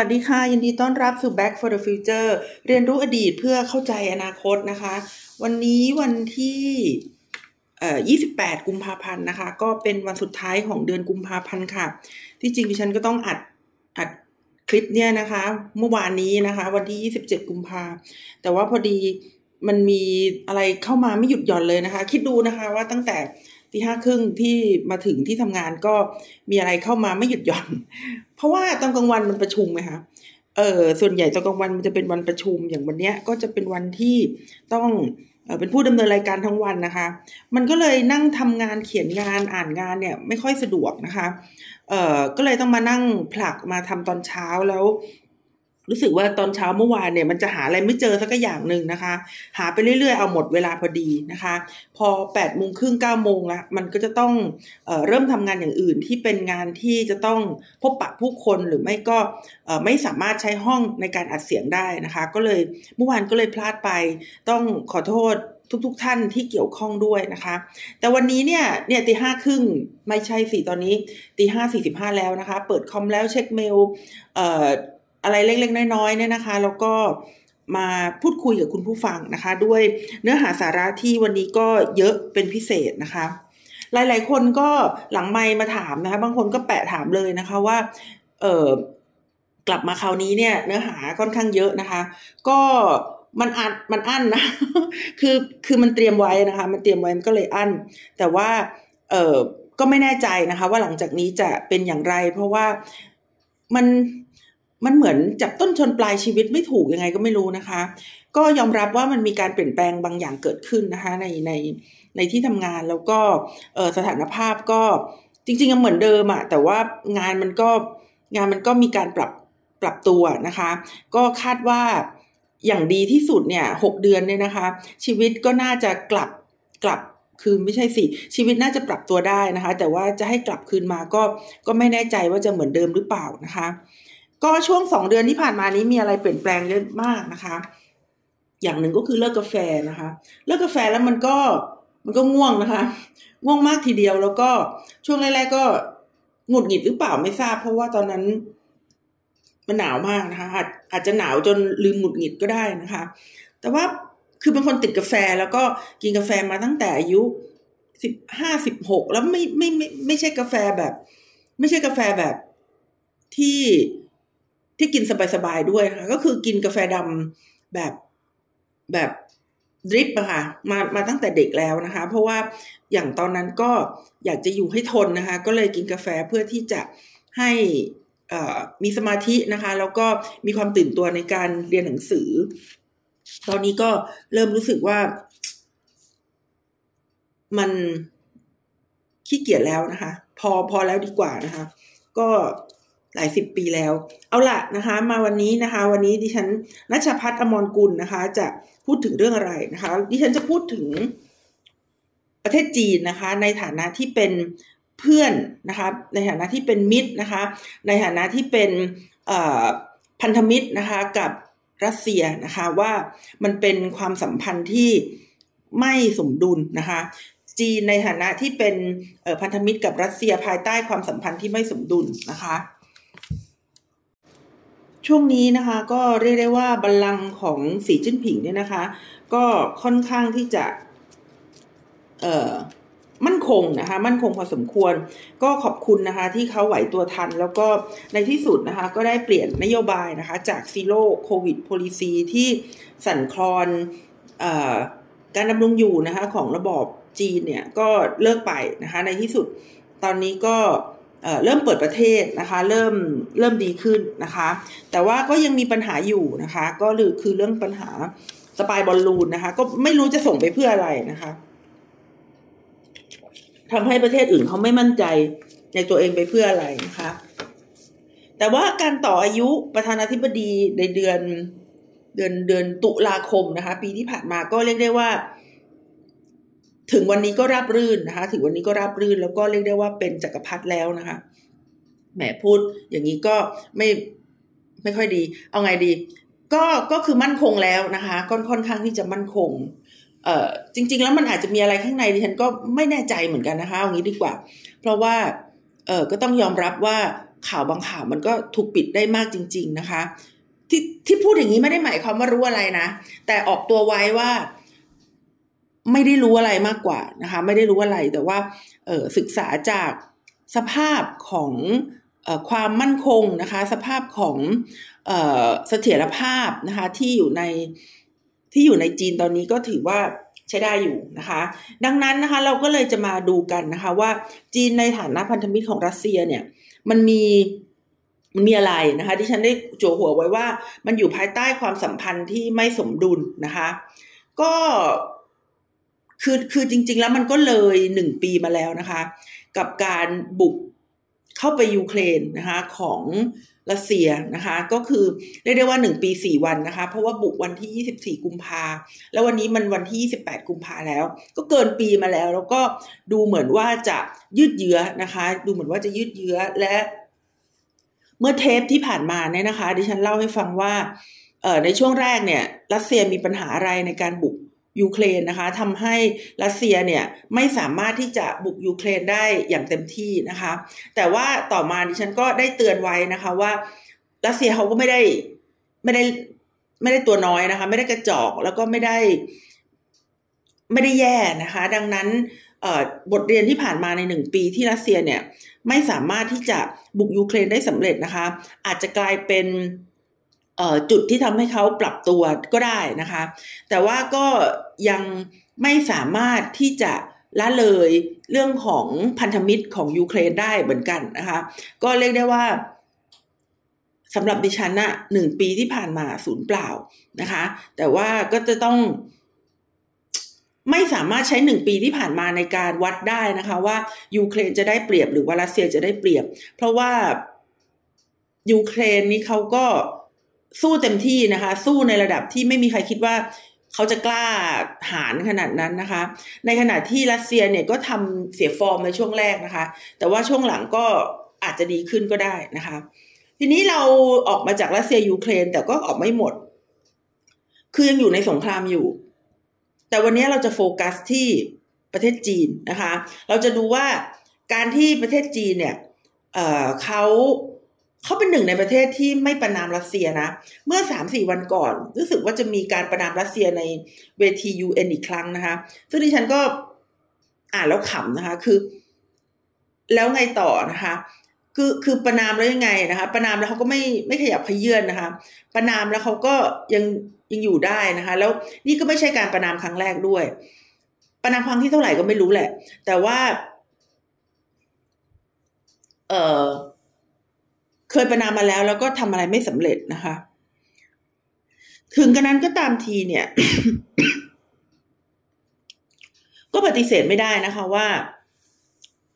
สวัสดีค่ะ ยินดีต้อนรับสู่ Back for the Future เรียนรู้อดีตเพื่อเข้าใจอนาคตนะคะ วันนี้วันที่เอ่อ28 กุมภาพันธ์นะคะ ก็เป็นวันสุดท้ายของเดือนกุมภาพันธ์ค่ะ ที่จริงดิฉันก็ต้องอัดอัดคลิปเนี่ยนะคะ เมื่อวานนี้นะคะ วันที่ 27 กุมภาแต่ว่าพอดีมันมีอะไรเข้ามาไม่หยุดหย่อนเลยนะคะ คิดดูนะคะว่าตั้งแต่ ที่ห้าครึ่งที่มาถึงที่ทำงานก็มีอะไรเข้ามาไม่หยุดหย่อน เพราะว่าตอนกลางวันมันประชุมไหมคะเออส่วนใหญ่ตอนกลางวันมันจะเป็นวันประชุมอย่างวันเนี้ยก็จะเป็นวันที่ต้องเออเป็นผู้ดำเนินรายการทั้งวันนะคะ มันก็เลยนั่งทำงานเขียนงานอ่านงานเนี่ยไม่ค่อยสะดวกนะคะ เออก็เลยต้องมานั่งผลักมาทำตอนเช้าแล้ว รู้สึกว่าตอนเช้าเมื่อวานเนี่ยมันจะหาอะไรไม่เจอสักอย่างหนึ่งนะคะ หาไปเรื่อยๆ เอาหมดเวลาพอดีนะคะ พอ8ปดโมงครึ่งเก้าโมงละมันก็จะต้องเอเริ่มทำงานอย่างอื่นที่เป็นงานที่จะต้องพบปะผู้คนหรือไม่ก็ไม่สามารถใช้ห้องในการอัดเสียงได้นะคะ ก็เลยเมื่อวานก็เลยพลาดไปต้องขอโทษทุกๆทท่านที่เกี่ยวข้องด้วยนะคะ แต่วันนี้เนี่ยเนี่ยตีห้าครึ่งไม่ใช่สี่ตอนนี้ตีห้าสี่สิบห้าแล้วนะคะ เปิดคอมแล้วเช็คเมลเอ่อ อะไรเล็กๆน้อยๆเนี่ยนะคะ แล้วก็มาพูดคุยกับคุณผู้ฟังนะคะ ด้วยเนื้อหาสาระที่วันนี้ก็เยอะเป็นพิเศษนะคะ หลายๆ คนก็หลังไมมาถามนะคะ บางคนก็แปะถามเลยนะคะว่า เออกลับมาคราวนี้เนี่ย เนื้อหาค่อนข้างเยอะนะคะ ก็มันอัดมันอั้นนะ คือคือมันเตรียมไว้นะคะ มันเตรียมไว้มันก็เลยอั้น แต่ว่าเออก็ไม่แน่ใจนะคะ ว่าหลังจากนี้จะเป็นอย่างไร เพราะว่ามัน มันเหมือนจับต้นชนปลายชีวิตไม่ถูกยังไงก็ไม่รู้นะคะ ก็ยอมรับว่ามันมีการเปลี่ยนแปลงบางอย่างเกิดขึ้นนะคะในในในที่ทำงานแล้วก็สถานภาพก็จริงๆยังเหมือนเดิมอะแต่ว่างานมันก็งานมันก็มีการปรับปรับตัวนะคะ ก็คาดว่าอย่างดีที่สุดเนี่ยหกเดือนเนี่ยนะคะ ชีวิตก็น่าจะกลับกลับคือไม่ใช่สิ ชีวิตน่าจะปรับตัวได้นะคะ แต่ว่าจะให้กลับคืนมาก็ก็ไม่แน่ใจว่าจะเหมือนเดิมหรือเปล่านะคะ ก็ช่วงสองเดือนที่ผ่านมานี้มีอะไรเปลี่ยนแปลงเยอะมากนะคะ อย่างหนึ่งก็คือเลิกกาแฟนะคะ เลิกกาแฟแล้วมันก็มันก็ง่วงนะคะ ง่วงมากทีเดียวแล้วก็ช่วงแรกๆก็หงุดหงิดหรือเปล่าไม่ทราบ เพราะว่าตอนนั้นมันหนาวมากนะคะ อาจอาจจะหนาวจนลืมหงุดหงิดก็ได้นะคะ แต่ว่าคือเป็นคนติดกาแฟแล้วก็กินกาแฟมาตั้งแต่อายุสิบห้าสิบหกแล้วไม่ไม่ไม่ไม่ใช่กาแฟแบบ ไม่ใช่กาแฟแบบที่ ที่กินสบายๆด้วยค่ะ ก็คือกินกาแฟดำแบบแบบดริปอะค่ะมามาตั้งแต่เด็กแล้วนะคะ เพราะว่าอย่างตอนนั้นก็อยากจะอยู่ให้ทนนะคะ ก็เลยกินกาแฟเพื่อที่จะให้มีสมาธินะคะ แล้วก็มีความตื่นตัวในการเรียนหนังสือ ตอนนี้ก็เริ่มรู้สึกว่า มันขี้เกียจแล้วนะคะ พอพอแล้วดีกว่านะคะ ก็ หลายสิบปีแล้ว เอาละนะคะ มาวันนี้นะคะ วันนี้ดิฉันนัชพัฒน์อมรกุลนะคะ จะพูดถึงเรื่องอะไรนะคะ ดิฉันจะพูดถึงประเทศจีนนะคะ ในฐานะที่เป็นเพื่อนนะคะในฐานะที่เป็นมิตรนะคะ ในฐานะที่เป็นพันธมิตรนะคะกับรัสเซียนะคะว่ามันเป็นความสัมพันธ์ที่ไม่สมดุลนะคะจีนในฐานะที่เป็นพันธมิตรกับรัสเซียภายใต้ความสัมพันธ์ที่ไม่สมดุลนะคะ ช่วงนี้นะคะก็เรียกได้ว่าบัลลังก์ของสีจิ้นผิงเนี่ยนะคะ ก็ค่อนข้างที่จะเอ่อมั่นคงนะคะ มั่นคงพอสมควร ก็ขอบคุณนะคะ ที่เขาไหวตัวทัน แล้วก็ในที่สุดนะคะ ก็ได้เปลี่ยนนโยบายนะคะ จาก Zero Covid Policy ที่สั่นคลอนอการดำรงอยู่นะคะ ของระบอบจีนเนี่ย ก็เลิกไปนะคะ ในที่สุดตอนนี้ก็ เริ่มเปิดประเทศนะคะเริ่มเริ่มดีขึ้นนะคะ แต่ว่าก็ยังมีปัญหาอยู่นะคะ ก็คือเรื่องปัญหา spy balloon นะคะ ก็ไม่รู้จะส่งไปเพื่ออะไรนะคะทำให้ประเทศอื่นเขาไม่มั่นใจในตัวเองไปเพื่ออะไรนะคะ แต่ว่าการต่ออายุประธานาธิบดีในเดือนเดือนเดือนตุลาคมนะคะ ปีที่ผ่านมาก็เรียกได้ว่า ถึงวันนี้ก็ราบรื่นนะคะ ถึงวันนี้ก็ราบรื่นแล้วก็เรียกได้ว่าเป็นจักรพรรดิแล้วนะคะ แหมพูดอย่างนี้ก็ไม่ไม่ค่อยดี เอาไงดี ก็ก็คือมั่นคงแล้วนะคะก็ค่อนข้างที่จะมั่นคง เอ่อจริง ๆ แล้วมันอาจจะมีอะไรข้างในดิฉันก็ไม่แน่ใจเหมือนกันนะคะเอางี้ดีกว่า เพราะว่าเออก็ต้องยอมรับว่าข่าวบางข่าวมันก็ถูกปิดได้มากจริง ๆ นะคะ ที่ที่พูดอย่างนี้ไม่ได้หมายความว่ารู้อะไรนะ แต่ออกตัวไว้ว่า ไม่ได้รู้อะไรมากกว่านะคะไม่ได้รู้อะไรแต่ว่าศึกษาจากสภาพของอความมั่นคงนะคะสภาพของเสถียรภาพนะคะที่อยู่ในที่อยู่ในจีนตอนนี้ก็ถือว่าใช้ได้อยู่นะคะ ดังนั้นนะคะเราก็เลยจะมาดูกันนะคะว่าจีนในฐานะพันธมิตรของรัสเซียเนี่ยมันมีมันมีอะไรนะคะที่ฉันได้โจหัวไว้ว่ามันอยู่ภายใต้ความสัมพันธ์ที่ไม่สมดุลนะคะ ก็ คือคือจริง ๆ แล้วมันก็เลยหนึ่งปีมาแล้วนะคะ กับการบุกเข้าไปยูเครนนะคะของรัสเซียนะคะ ก็คือเรียกได้ว่าหนึ่งปีสี่วันนะคะ เพราะว่าบุกวันที่ยี่สิบสี่กุมภาแล้ววันนี้มันวันที่ยี่สิบแปดกุมภาแล้ว ก็เกินปีมาแล้ว แล้วก็ดูเหมือนว่าจะยืดเยื้อนะคะ ดูเหมือนว่าจะยืดเยื้อและเมื่อเทปที่ผ่านมาเนี่ยนะคะ ดิฉันเล่าให้ฟังว่าเอ่อในช่วงแรกเนี่ย รัสเซียมีปัญหาอะไรในการบุก ยูเครนนะคะทำให้รัสเซียเนี่ยไม่สามารถที่จะบุกยูเครนได้อย่างเต็มที่นะคะ แต่ว่าต่อมาดิฉันก็ได้เตือนไว้นะคะว่ารัสเซียเขาก็ไม่ได้ไม่ได้ไม่ได้ตัวน้อยนะคะ ไม่ได้กระจอกแล้วก็ไม่ได้ไม่ได้แย่นะคะ ดังนั้นบทเรียนที่ผ่านมาในหนึ่งปีที่รัสเซียเนี่ยไม่สามารถที่จะบุกยูเครนได้สำเร็จนะคะ อาจจะกลายเป็น จุดที่ทำให้เขาปรับตัวก็ได้นะคะ แต่ว่าก็ยังไม่สามารถที่จะละเลยเรื่องของพันธมิตรของยูเครนได้เหมือนกันนะคะ ก็เรียกได้ว่าสำหรับดิฉันนะหนึ่งปีที่ผ่านมาศูนย์เปล่านะคะ แต่ว่าก็จะต้อง ไม่สามารถใช้หนึ่งปีที่ผ่านมาในการวัดได้นะคะ ว่ายูเครนจะได้เปรียบหรือว่ารัสเซียจะได้เปรียบ เพราะว่ายูเครนนี้เขาก็ สู้เต็มที่นะคะ สู้ในระดับที่ไม่มีใครคิดว่าเขาจะกล้าหาญขนาดนั้นนะคะ ในขณะที่รัสเซียเนี่ยก็ทำเสียฟอร์มในช่วงแรกนะคะ แต่ว่าช่วงหลังก็อาจจะดีขึ้นก็ได้นะคะ ทีนี้เราออกมาจากรัสเซียยูเครน แต่ก็ออกไม่หมด คือยังอยู่ในสงครามอยู่ แต่วันนี้เราจะโฟกัสที่ประเทศจีนนะคะ เราจะดูว่าการที่ประเทศจีนเนี่ยเเขา เขาเป็นหนึ่งในประเทศที่ไม่ประนามรัสเซียนะ เมื่อสามสี่วันก่อน รู้สึกว่าจะมีการประนามรัสเซียในเวที UN อีกครั้งนะคะ ซึ่งดิฉันก็อ่านแล้วขำนะคะ คือ แล้วไงต่อนะคะ คือคือประนามแล้วยังไงนะคะ ประนามแล้วเขาก็ไม่ไม่ขยับขยื่นนะคะ ประนามแล้วเขาก็ยังยังอยู่ได้นะคะ แล้วนี่ก็ไม่ใช่การประนามครั้งแรกด้วย ประนามครั้งที่เท่าไหร่ก็ไม่รู้แหละ แต่ว่า เอ่อ เคยประนามมาแล้วแล้วก็ทำอะไรไม่สำเร็จนะคะ ถึงกระนั้นก็ตามทีเนี่ย ก็ปฏิเสธไม่ได้นะคะว่า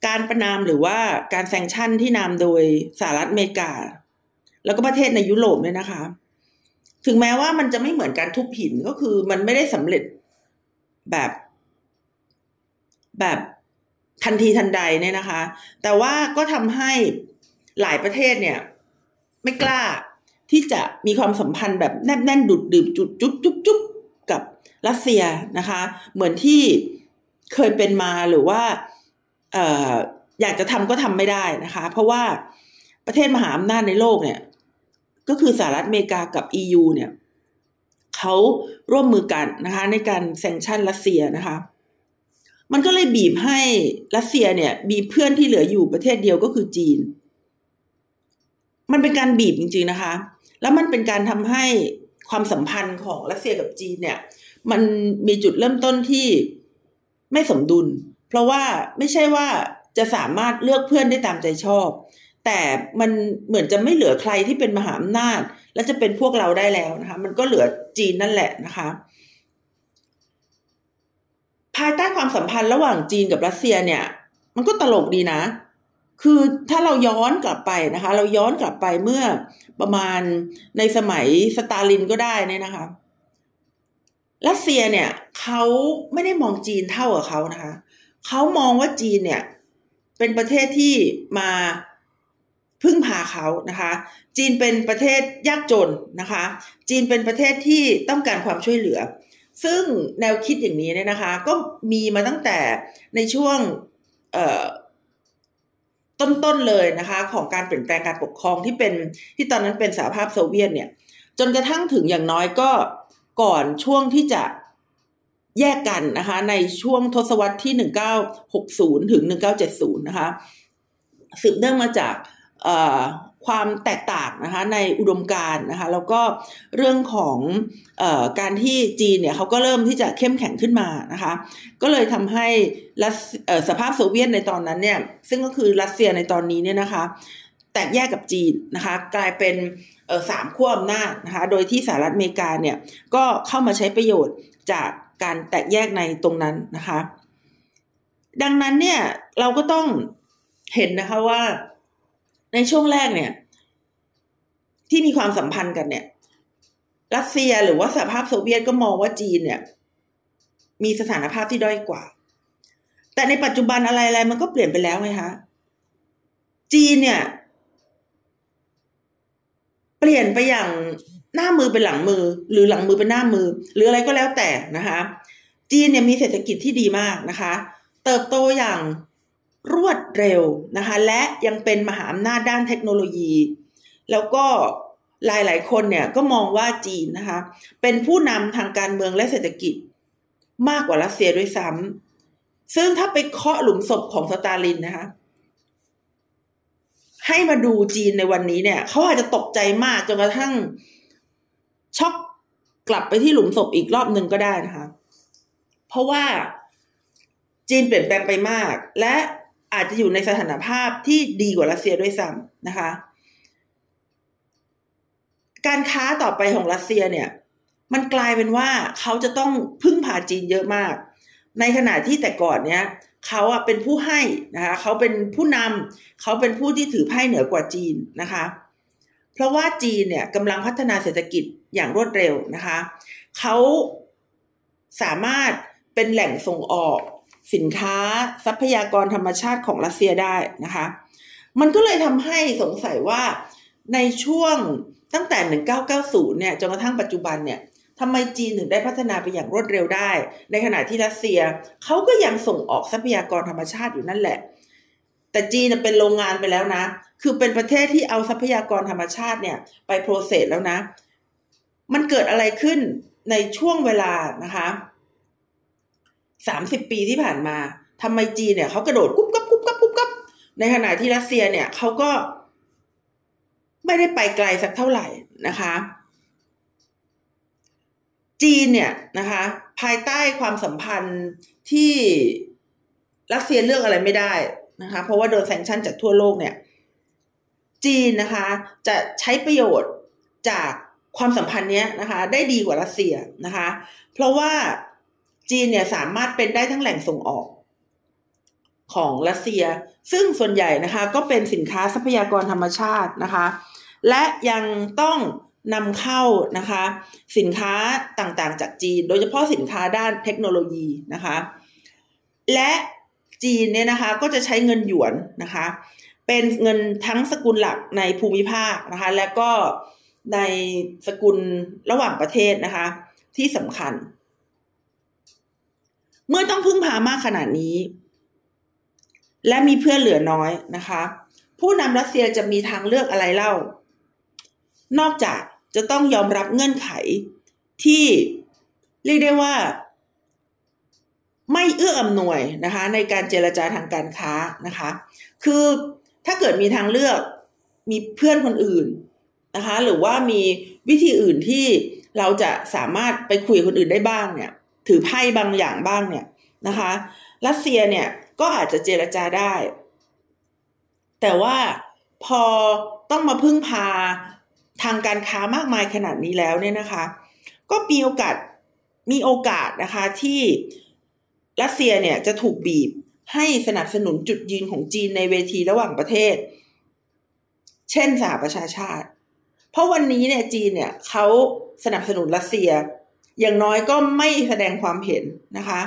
การประนามหรือว่าการแซงชั่นที่นำโดยสหรัฐอเมริกา แล้วก็ประเทศในยุโรปเนี่ยนะคะ ถึงแม้ว่ามันจะไม่เหมือนการทุบหินก็คือมันไม่ได้สำเร็จแบบ แบบทันทีทันใดเนี่ยนะคะ แต่ว่าก็ทำให้หลายประเทศเนี่ย ไม่กล้า ที่จะมีความสัมพันธ์แบบแนบแน่นดุดดื่มจุดจุ๊บจุ๊บจุ๊บกับรัสเซียนะคะ เหมือนที่เคยเป็นมาหรือว่าเอ่ออยากจะทำก็ทำไม่ได้นะคะ เพราะว่าประเทศมหาอำนาจในโลกเนี่ย ก็คือสหรัฐอเมริกากับ EU เนี่ยเขาร่วมมือกันนะคะ ในการแซงชั่นรัสเซียนะคะ มันก็เลยบีบให้รัสเซียเนี่ย มีเพื่อนที่เหลืออยู่ประเทศเดียวก็คือจีน มันเป็นการบีบจริงๆนะคะ แล้วมันเป็นการทำให้ความสัมพันธ์ของรัสเซียกับจีนเนี่ย มันมีจุดเริ่มต้นที่ไม่สมดุล เพราะว่าไม่ใช่ว่าจะสามารถเลือกเพื่อนได้ตามใจชอบ แต่มันเหมือนจะไม่เหลือใครที่เป็นมหาอำนาจ และจะเป็นพวกเราได้แล้วนะคะ มันก็เหลือจีนนั่นแหละนะคะ ภายใต้ความสัมพันธ์ระหว่างจีนกับรัสเซียเนี่ย มันก็ตลกดีนะ คือถ้าเราย้อนกลับไปนะคะ เราย้อนกลับไปเมื่อประมาณในสมัยสตาลินก็ได้เนี่ยนะคะรัสเซียเนี่ยเขาไม่ได้มองจีนเท่ากับเขานะคะเขามองว่าจีนเนี่ย เป็นประเทศที่มาพึ่งพาเขานะคะ จีนเป็นประเทศยากจนนะคะ จีนเป็นประเทศที่ต้องการความช่วยเหลือ ซึ่งแนวคิดอย่างนี้เนี่ยนะคะ ก็มีมาตั้งแต่ในช่วงเอ่อ ต้นๆเลยนะคะ ของการเปลี่ยนแปลงการปกครองที่เป็นที่ตอนนั้นเป็นสหภาพโซเวียตเนี่ย จนกระทั่งถึงอย่างน้อยก็ก่อนช่วงที่จะแยกกันนะคะ ในช่วงทศวรรษที่ 1960 ถึง 1970 นะคะสืบเนื่องมาจาก ความแตกต่างนะคะในอุดมการณ์นะคะแล้วก็เรื่องของออการที่จีนเนี่ยเขาก็เริ่มที่จะเข้มแข็งขึ้นมานะคะก็เลยทำให้รัสสภาพโซเวียตในตอนนั้นเนี่ยซึ่งก็คือรัสเซียในตอนนี้เนี่ยนะคะแตกแยกกับจีนนะคะกลายเป็นสามขั้วอำนาจนะคะโดยที่สหรัฐอเมริกาเนี่ยก็เข้ามาใช้ประโยชน์จากการแตกแยกในตรงนั้นนะคะ ดังนั้นเนี่ยเราก็ต้องเห็นนะคะว่า ในช่วงแรกเนี่ย ที่มีความสัมพันธ์กันเนี่ย รัสเซียหรือว่าสหภาพโซเวียตก็มองว่าจีนเนี่ย มีสถานภาพที่ด้อยกว่า แต่ในปัจจุบันอะไรอะไรมันก็เปลี่ยนไปแล้วไงคะจีนเนี่ย เปลี่ยนไปอย่างหน้ามือเป็นหลังมือ หรือหลังมือเป็นหน้ามือ หรืออะไรก็แล้วแต่นะคะ จีนเนี่ยมีเศรษฐกิจที่ดีมากนะคะ เติบโตอย่าง รวดเร็วนะคะและยังเป็นมหาอำนาจด้านเทคโนโลยี แล้วก็หลายๆ คนเนี่ยก็มองว่าจีนนะคะเป็นผู้นำทางการเมืองและเศรษฐกิจมากกว่ารัสเซียด้วยซ้ำซึ่งถ้าไปเคาะหลุมศพของสตาลินนะคะให้มาดูจีนในวันนี้เนี่ยเขาอาจจะตกใจมากจนกระทั่งช็อกกลับไปที่หลุมศพอีกรอบหนึ่งก็ได้นะคะ เพราะว่าจีนเปลี่ยนแปลงไปมาก และ อาจจะอยู่ในสถานภาพที่ดีกว่ารัสเซียด้วยซ้ำนะคะ การค้าต่อไปของรัสเซียเนี่ย มันกลายเป็นว่าเขาจะต้องพึ่งพาจีนเยอะมาก ในขณะที่แต่ก่อนเนี้ยเขาอะเป็นผู้ให้นะคะเขาเป็นผู้นำเขาเป็นผู้ที่ถือไพ่เหนือกว่าจีนนะคะ เพราะว่าจีนเนี่ยกำลังพัฒนาเศรษฐกิจอย่างรวดเร็วนะคะเขาสามารถเป็นแหล่งส่งออก สินค้าทรัพยากรธรรมชาติของรัสเซียได้นะคะ มันก็เลยทำให้สงสัยว่าในช่วงตั้งแต่ 1990 เนี่ยจนกระทั่งปัจจุบันเนี่ยทำไมจีนถึงได้พัฒนาไปอย่างรวดเร็วได้ ในขณะที่รัสเซียเขาก็ยังส่งออกทรัพยากรธรรมชาติอยู่นั่นแหละ แต่จีนเป็นโรงงานไปแล้วนะ คือเป็นประเทศที่เอาทรัพยากรธรรมชาติเนี่ยไปโปรเซสแล้วนะ มันเกิดอะไรขึ้นในช่วงเวลานะคะ สามสิบปีที่ผ่านมาทำไมจีนเนี่ยเขากระโดดกุ๊บกับกุ๊บกับกุ๊บกับในขณะที่รัสเซียเนี่ยเขาก็ไม่ได้ไปไกลสักเท่าไหร่นะคะ จีนเนี่ยนะคะ ภายใต้ความสัมพันธ์ที่รัสเซียเลือกอะไรไม่ได้นะคะ เพราะว่าโดนแซงชั่นจากทั่วโลกเนี่ย จีนนะคะ จะใช้ประโยชน์จากความสัมพันธ์เนี้ยนะคะ ได้ดีกว่ารัสเซียนะคะ เพราะว่า จีนเนี่ยสามารถเป็นได้ทั้งแหล่งส่งออกของรัสเซีย ซึ่งส่วนใหญ่นะคะก็เป็นสินค้าทรัพยากรธรรมชาตินะคะ และยังต้องนำเข้านะคะ สินค้าต่างๆ จากจีน โดยเฉพาะสินค้าด้านเทคโนโลยีนะคะ และจีนเนี่ยนะคะก็จะใช้เงินหยวนนะคะ เป็นเงินทั้งสกุลหลักในภูมิภาคนะคะ และก็ในสกุลระหว่างประเทศนะคะ ที่สำคัญ เมื่อต้องพึ่งพามากขนาดนี้ และมีเพื่อนเหลือน้อยนะคะ ผู้นำรัสเซียจะมีทางเลือกอะไรเล่า นอกจากจะต้องยอมรับเงื่อนไขที่เรียกได้ว่า ไม่เอื้ออำนวยนะคะ ในการเจรจาทางการค้านะคะ คือถ้าเกิดมีทางเลือกมีเพื่อนคนอื่นนะคะ หรือว่ามีวิธีอื่นที่เราจะสามารถไปคุยกับคนอื่นได้บ้างเนี่ย ถือไพ่บางอย่างบ้างเนี่ยนะคะรัสเซียเนี่ยก็อาจจะเจรจาได้ แต่ว่าพอต้องมาพึ่งพาทางการค้ามากมายขนาดนี้แล้วเนี่ยนะคะ ก็มีโอกาสมีโอกาสนะคะที่รัสเซียเนี่ยจะถูกบีบให้สนับสนุนจุดยืนของจีนในเวทีระหว่างประเทศ เช่นสหประชาชาติ เพราะวันนี้เนี่ยจีนเนี่ยเขาสนับสนุนรัสเซีย อย่างน้อยก็ไม่แสดงความเห็นนะคะ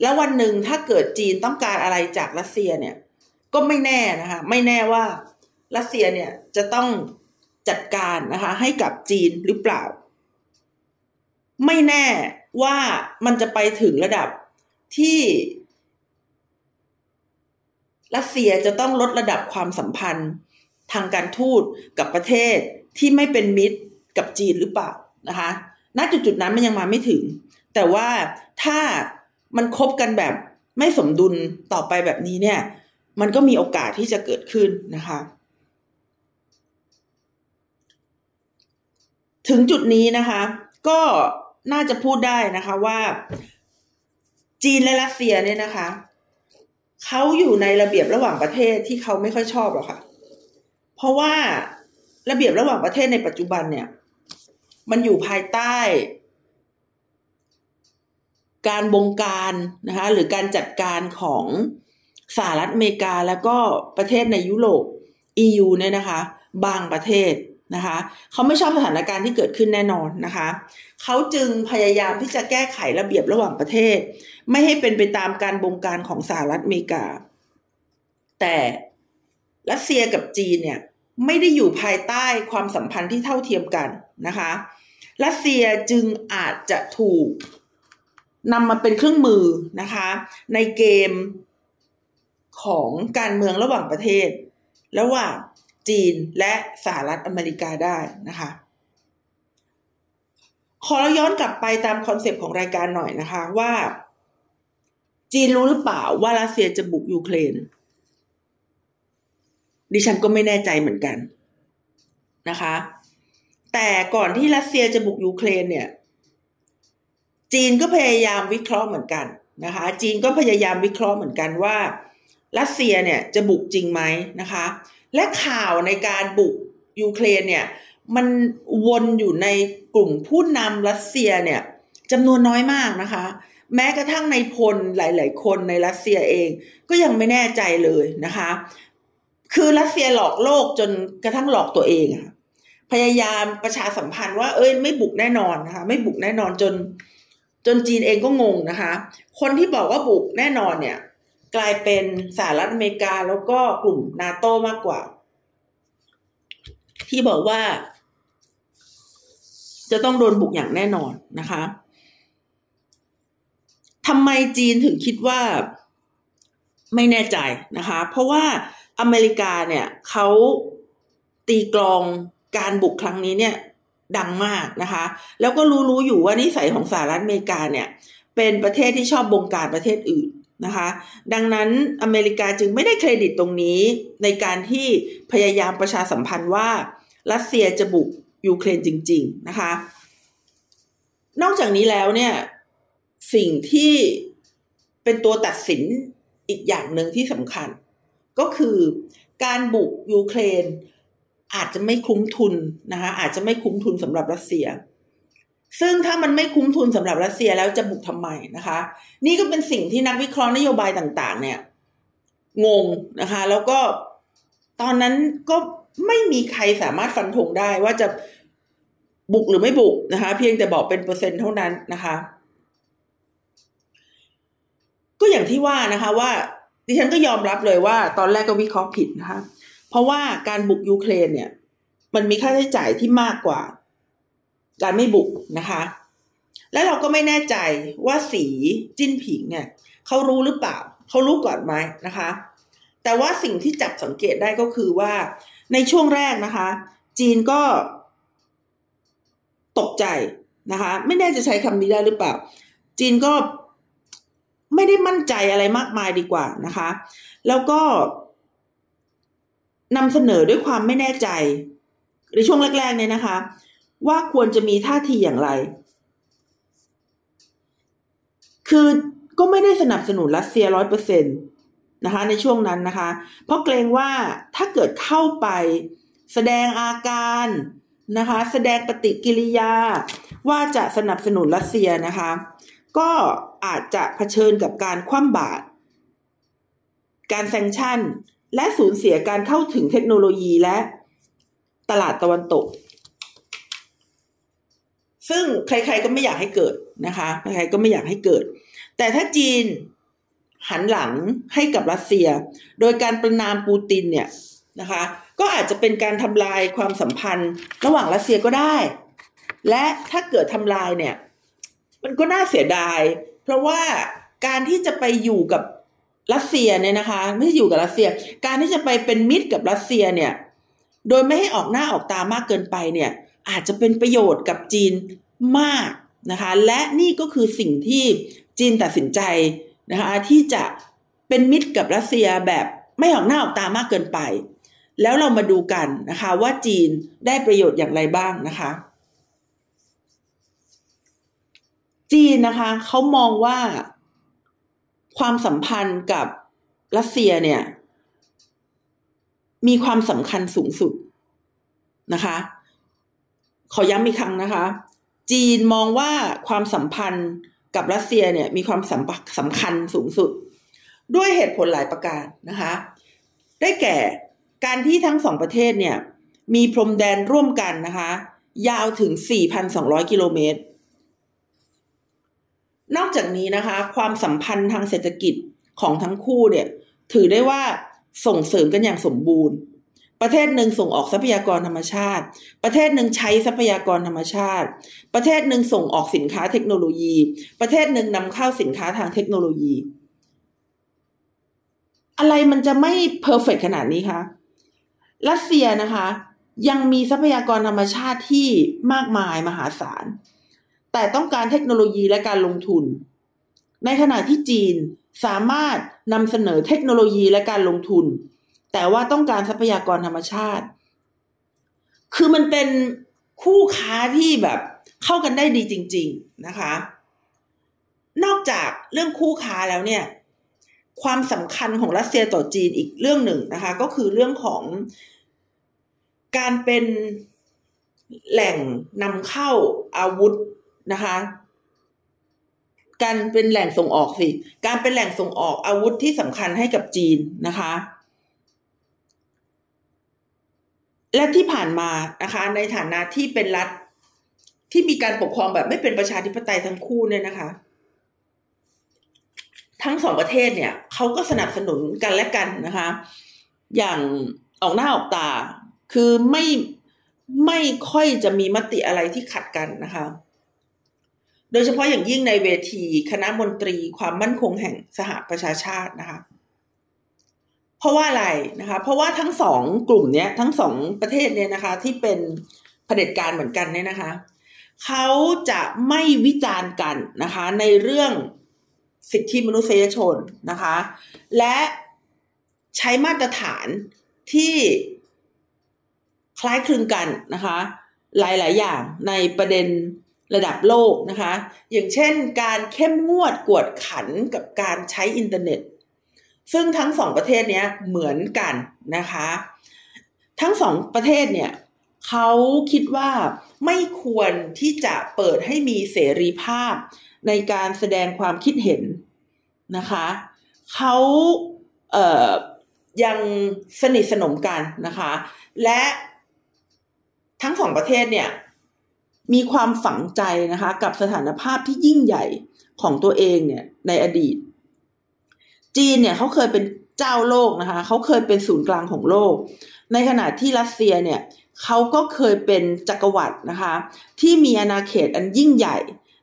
แล้ววันหนึ่งถ้าเกิดจีนต้องการอะไรจากรัสเซียเนี่ย ก็ไม่แน่นะคะ ไม่แน่ว่ารัสเซียเนี่ยจะต้องจัดการนะคะให้กับจีนหรือเปล่า ไม่แน่ว่ามันจะไปถึงระดับที่รัสเซียจะต้องลดระดับความสัมพันธ์ทางการทูตกับประเทศที่ไม่เป็นมิตรกับจีนหรือเปล่านะคะ ณจุดจุดนั้นมันยังมาไม่ถึง แต่ว่าถ้ามันคบกันแบบไม่สมดุลต่อไปแบบนี้เนี่ย มันก็มีโอกาสที่จะเกิดขึ้นนะคะ ถึงจุดนี้นะคะ ก็น่าจะพูดได้นะคะว่าจีนและรัสเซียเนี่ยนะคะเขาอยู่ในระเบียบระหว่างประเทศที่เขาไม่ค่อยชอบหรอกค่ะ เพราะว่าระเบียบระหว่างประเทศในปัจจุบันเนี่ย มันอยู่ภายใต้ การบงการนะคะหรือการจัดการของสหรัฐอเมริกาแล้วก็ประเทศในยุโรป EU เนี่ยนะคะ บางประเทศนะคะเขาไม่ชอบสถานการณ์ที่เกิดขึ้นแน่นอนนะคะเขาจึงพยายามที่จะแก้ไขระเบียบระหว่างประเทศ ไม่ให้เป็นไปตามการบงการของสหรัฐอเมริกา แต่รัสเซียกับจีนเนี่ยไม่ได้อยู่ภายใต้ความสัมพันธ์ที่เท่าเทียมกันนะคะ รัสเซียจึงอาจจะถูกนำมาเป็นเครื่องมือนะคะ ในเกมของการเมืองระหว่างประเทศ ระหว่างจีนและสหรัฐอเมริกาได้นะคะขอเราย้อนกลับไปตามคอนเซปต์ของรายการหน่อยนะคะว่า จีนรู้หรือเปล่าว่ารัสเซียจะบุกยูเครน ดิฉันก็ไม่แน่ใจเหมือนกันนะคะ แต่ก่อนที่รัสเซียจะบุกยูเครนเนี่ย จีนก็พยายามวิเคราะห์เหมือนกันนะคะ จีนก็พยายามวิเคราะห์เหมือนกันว่ารัสเซียเนี่ยจะบุกจริงไหมนะคะ และข่าวในการบุกยูเครนเนี่ยมันวนอยู่ในกลุ่มผู้นำรัสเซียเนี่ยจำนวนน้อยมากนะคะ แม้กระทั่งในพลหลาย ๆ คนในรัสเซียเองก็ยังไม่แน่ใจเลยนะคะ คือรัสเซียหลอกโลกจนกระทั่งหลอกตัวเองอะ พยายามประชาสัมพันธ์ว่าเอ้ยไม่บุกแน่นอนนะคะ ไม่บุกแน่นอนจน จนจีนเองก็งงนะคะ คนที่บอกว่าบุกแน่นอนเนี่ย กลายเป็นสหรัฐอเมริกาแล้วก็กลุ่มนาโตมากกว่า ที่บอกว่า จะต้องโดนบุกอย่างแน่นอนนะคะทำไมจีนถึงคิดว่าไม่แน่ใจนะคะ เพราะว่าอเมริกาเนี่ยเขาตีกลอง การบุกครั้งนี้เนี่ยดังมากนะคะ แล้วก็รู้ๆอยู่ว่านิสัยของสหรัฐอเมริกาเนี่ยเป็นประเทศที่ชอบบงการประเทศอื่นนะคะ ดังนั้นอเมริกาจึงไม่ได้เครดิตตรงนี้ในการที่พยายามประชาสัมพันธ์ว่ารัสเซียจะบุกยูเครนจริง ๆนะคะ นอกจากนี้แล้วเนี่ยสิ่งที่เป็นตัวตัดสินอีกอย่างหนึ่งที่สำคัญ ก็คือการบุกยูเครน อาจจะไม่คุ้มทุนนะคะอาจจะไม่คุ้มทุนสำหรับรัสเซีย ซึ่งถ้ามันไม่คุ้มทุนสำหรับรัสเซียแล้วจะบุกทำไมนะคะ นี่ก็เป็นสิ่งที่นักวิเคราะห์นโยบายต่าง ๆ เนี่ย งงนะคะ แล้วก็ตอนนั้นก็ไม่มีใครสามารถฟันธงได้ว่าจะบุกหรือไม่บุกนะคะ เพียงแต่บอกเป็นเปอร์เซ็นต์เท่านั้นนะคะ ก็อย่างที่ว่านะคะ ว่าดิฉันก็ยอมรับเลยว่า ตอนแรกก็วิเคราะห์ผิดนะคะ เพราะว่าการบุกยูเครนเนี่ย มันมีค่าใช้จ่ายที่มากกว่า การไม่บุกนะคะ และเราก็ไม่แน่ใจว่าสีจิ้นผิงเนี่ยเขารู้หรือเปล่าเขารู้ก่อนไหมนะคะ แต่ว่าสิ่งที่จับสังเกตได้ก็คือว่าในช่วงแรกนะคะ จีนก็ตกใจนะคะ ไม่แน่จะใช้คำนี้ได้หรือเปล่า จีนก็ไม่ได้มั่นใจอะไรมากมายดีกว่านะคะ แล้วก็ นำเสนอด้วยความไม่แน่ใจ ในช่วงแรกๆเนี่ยนะคะ ว่าควรจะมีท่าทีอย่างไร คือก็ไม่ได้สนับสนุนรัสเซียร้อยเปอร์เซ็นตนะคะ ในช่วงนั้นนะคะ เพราะเกรงว่าถ้าเกิดเข้าไปแสดงอาการนะคะ แสดงปฏิกิริยา ว่าจะสนับสนุนรัสเซียนะคะ ก็อาจจะเผชิญกับการคว่ำบาตรการแซงชั่น และสูญเสียการเข้าถึงเทคโนโลยีและตลาดตะวันตก ซึ่งใครๆก็ไม่อยากให้เกิดนะคะ ใครๆก็ไม่อยากให้เกิด แต่ถ้าจีนหันหลังให้กับรัสเซีย โดยการประนามปูตินเนี่ยนะคะ ก็อาจจะเป็นการทำลายความสัมพันธ์ระหว่างรัสเซียก็ได้ และถ้าเกิดทำลายเนี่ย มันก็น่าเสียดาย เพราะว่าการที่จะไปอยู่กับ รัสเซียเนี่ยนะคะ ไม่ใช่อยู่กับรัสเซีย การที่จะไปเป็นมิตรกับรัสเซียเนี่ย โดยไม่ให้ออกหน้าออกตามากเกินไปเนี่ย อาจจะเป็นประโยชน์กับจีนมากนะคะ และนี่ก็คือสิ่งที่จีนตัดสินใจนะคะที่จะเป็นมิตรกับรัสเซียแบบไม่ออกหน้าออกตามากเกินไป แล้วเรามาดูกันนะคะว่าจีนได้ประโยชน์อย่างไรบ้างนะคะ จีนนะคะเขามองว่า ความสัมพันธ์กับรัสเซียเนี่ย มีความสำคัญสูงสุดนะคะ ขอย้ำอีกครั้งนะคะ จีนมองว่าความสัมพันธ์กับรัสเซียเนี่ยมีความสำสำคัญสูงสุด ด้วยเหตุผลหลายประการนะคะ ได้แก่การที่ทั้งสองประเทศเนี่ย มีพรมแดนร่วมกันนะคะ ยาวถึง 4,200 กิโลเมตร นอกจากนี้นะคะ ความสัมพันธ์ทางเศรษฐกิจของทั้งคู่เนี่ย ถือได้ว่าส่งเสริมกันอย่างสมบูรณ์ ประเทศหนึ่งส่งออกทรัพยากรธรรมชาติ ประเทศหนึ่งใช้ทรัพยากรธรรมชาติ ประเทศหนึ่งส่งออกสินค้าเทคโนโลยี ประเทศหนึ่งนำเข้าสินค้าทางเทคโนโลยี อะไรมันจะไม่เพอร์เฟกขนาดนี้คะรัสเซียนะคะ ยังมีทรัพยากรธรรมชาติที่มากมายมหาศาล แต่ต้องการเทคโนโลยีและการลงทุน ในขณะที่จีนสามารถนำเสนอเทคโนโลยีและการลงทุน แต่ว่าต้องการทรัพยากรธรรมชาติ คือมันเป็นคู่ค้าที่แบบเข้ากันได้ดีจริง ๆนะคะ นอกจากเรื่องคู่ค้าแล้วเนี่ย ความสำคัญของรัสเซียต่อจีนอีกเรื่องหนึ่งนะคะ ก็คือเรื่องของการเป็นแหล่งนำเข้าอาวุธ นะคะ การเป็นแหล่งส่งออกสิ การเป็นแหล่งส่งออกอาวุธที่สำคัญให้กับจีนนะคะ และที่ผ่านมานะคะ ในฐานะที่เป็นรัฐที่มีการปกครองแบบไม่เป็นประชาธิปไตยทั้งคู่เนี่ยนะคะ ทั้งสองประเทศเนี่ยเขาก็สนับสนุนกันและกันนะคะ อย่างออกหน้าออกตาคือไม่ไม่ค่อยจะมีมติอะไรที่ขัดกันนะคะ ดยเฉพาะอย่างยิ่งในเวที คณะมนตรีความมั่นคงแห่งสหประชาชาตินะคะ เพราะว่าอะไรนะคะ เพราะว่าทั้งสองกลุ่มเนี้ยทั้งสองประเทศเนี่ยนะคะ ที่เป็นเผด็จการเหมือนกันเนี่ยนะคะเขาจะไม่วิจารณ์กันนะคะ ในเรื่องสิทธิมนุษยชนนะคะ และใช้มาตรฐานที่คล้ายคลึงกันนะคะ หลาย ๆ อย่างในประเด็น ระดับโลกนะคะ อย่างเช่นการเข้มงวดกวดขันกับการใช้อินเทอร์เน็ต ซึ่งทั้งสองประเทศนี้เหมือนกันนะคะ ทั้งสองประเทศเนี่ยเขาคิดว่าไม่ควรที่จะเปิดให้มีเสรีภาพในการแสดงความคิดเห็นนะคะเขาเอ่อยังสนิทสนมกันนะคะ และทั้งสองประเทศเนี่ย มีความฝังใจนะคะกับสถานภาพที่ยิ่งใหญ่ของตัวเองเนี่ยในอดีต จีนเนี่ยเขาเคยเป็นเจ้าโลกนะคะเขาเคยเป็นศูนย์กลางของโลก ในขณะที่รัสเซียเนี่ยเขาก็เคยเป็นจักรวรรดินะคะ ที่มีอาณาเขตอันยิ่งใหญ่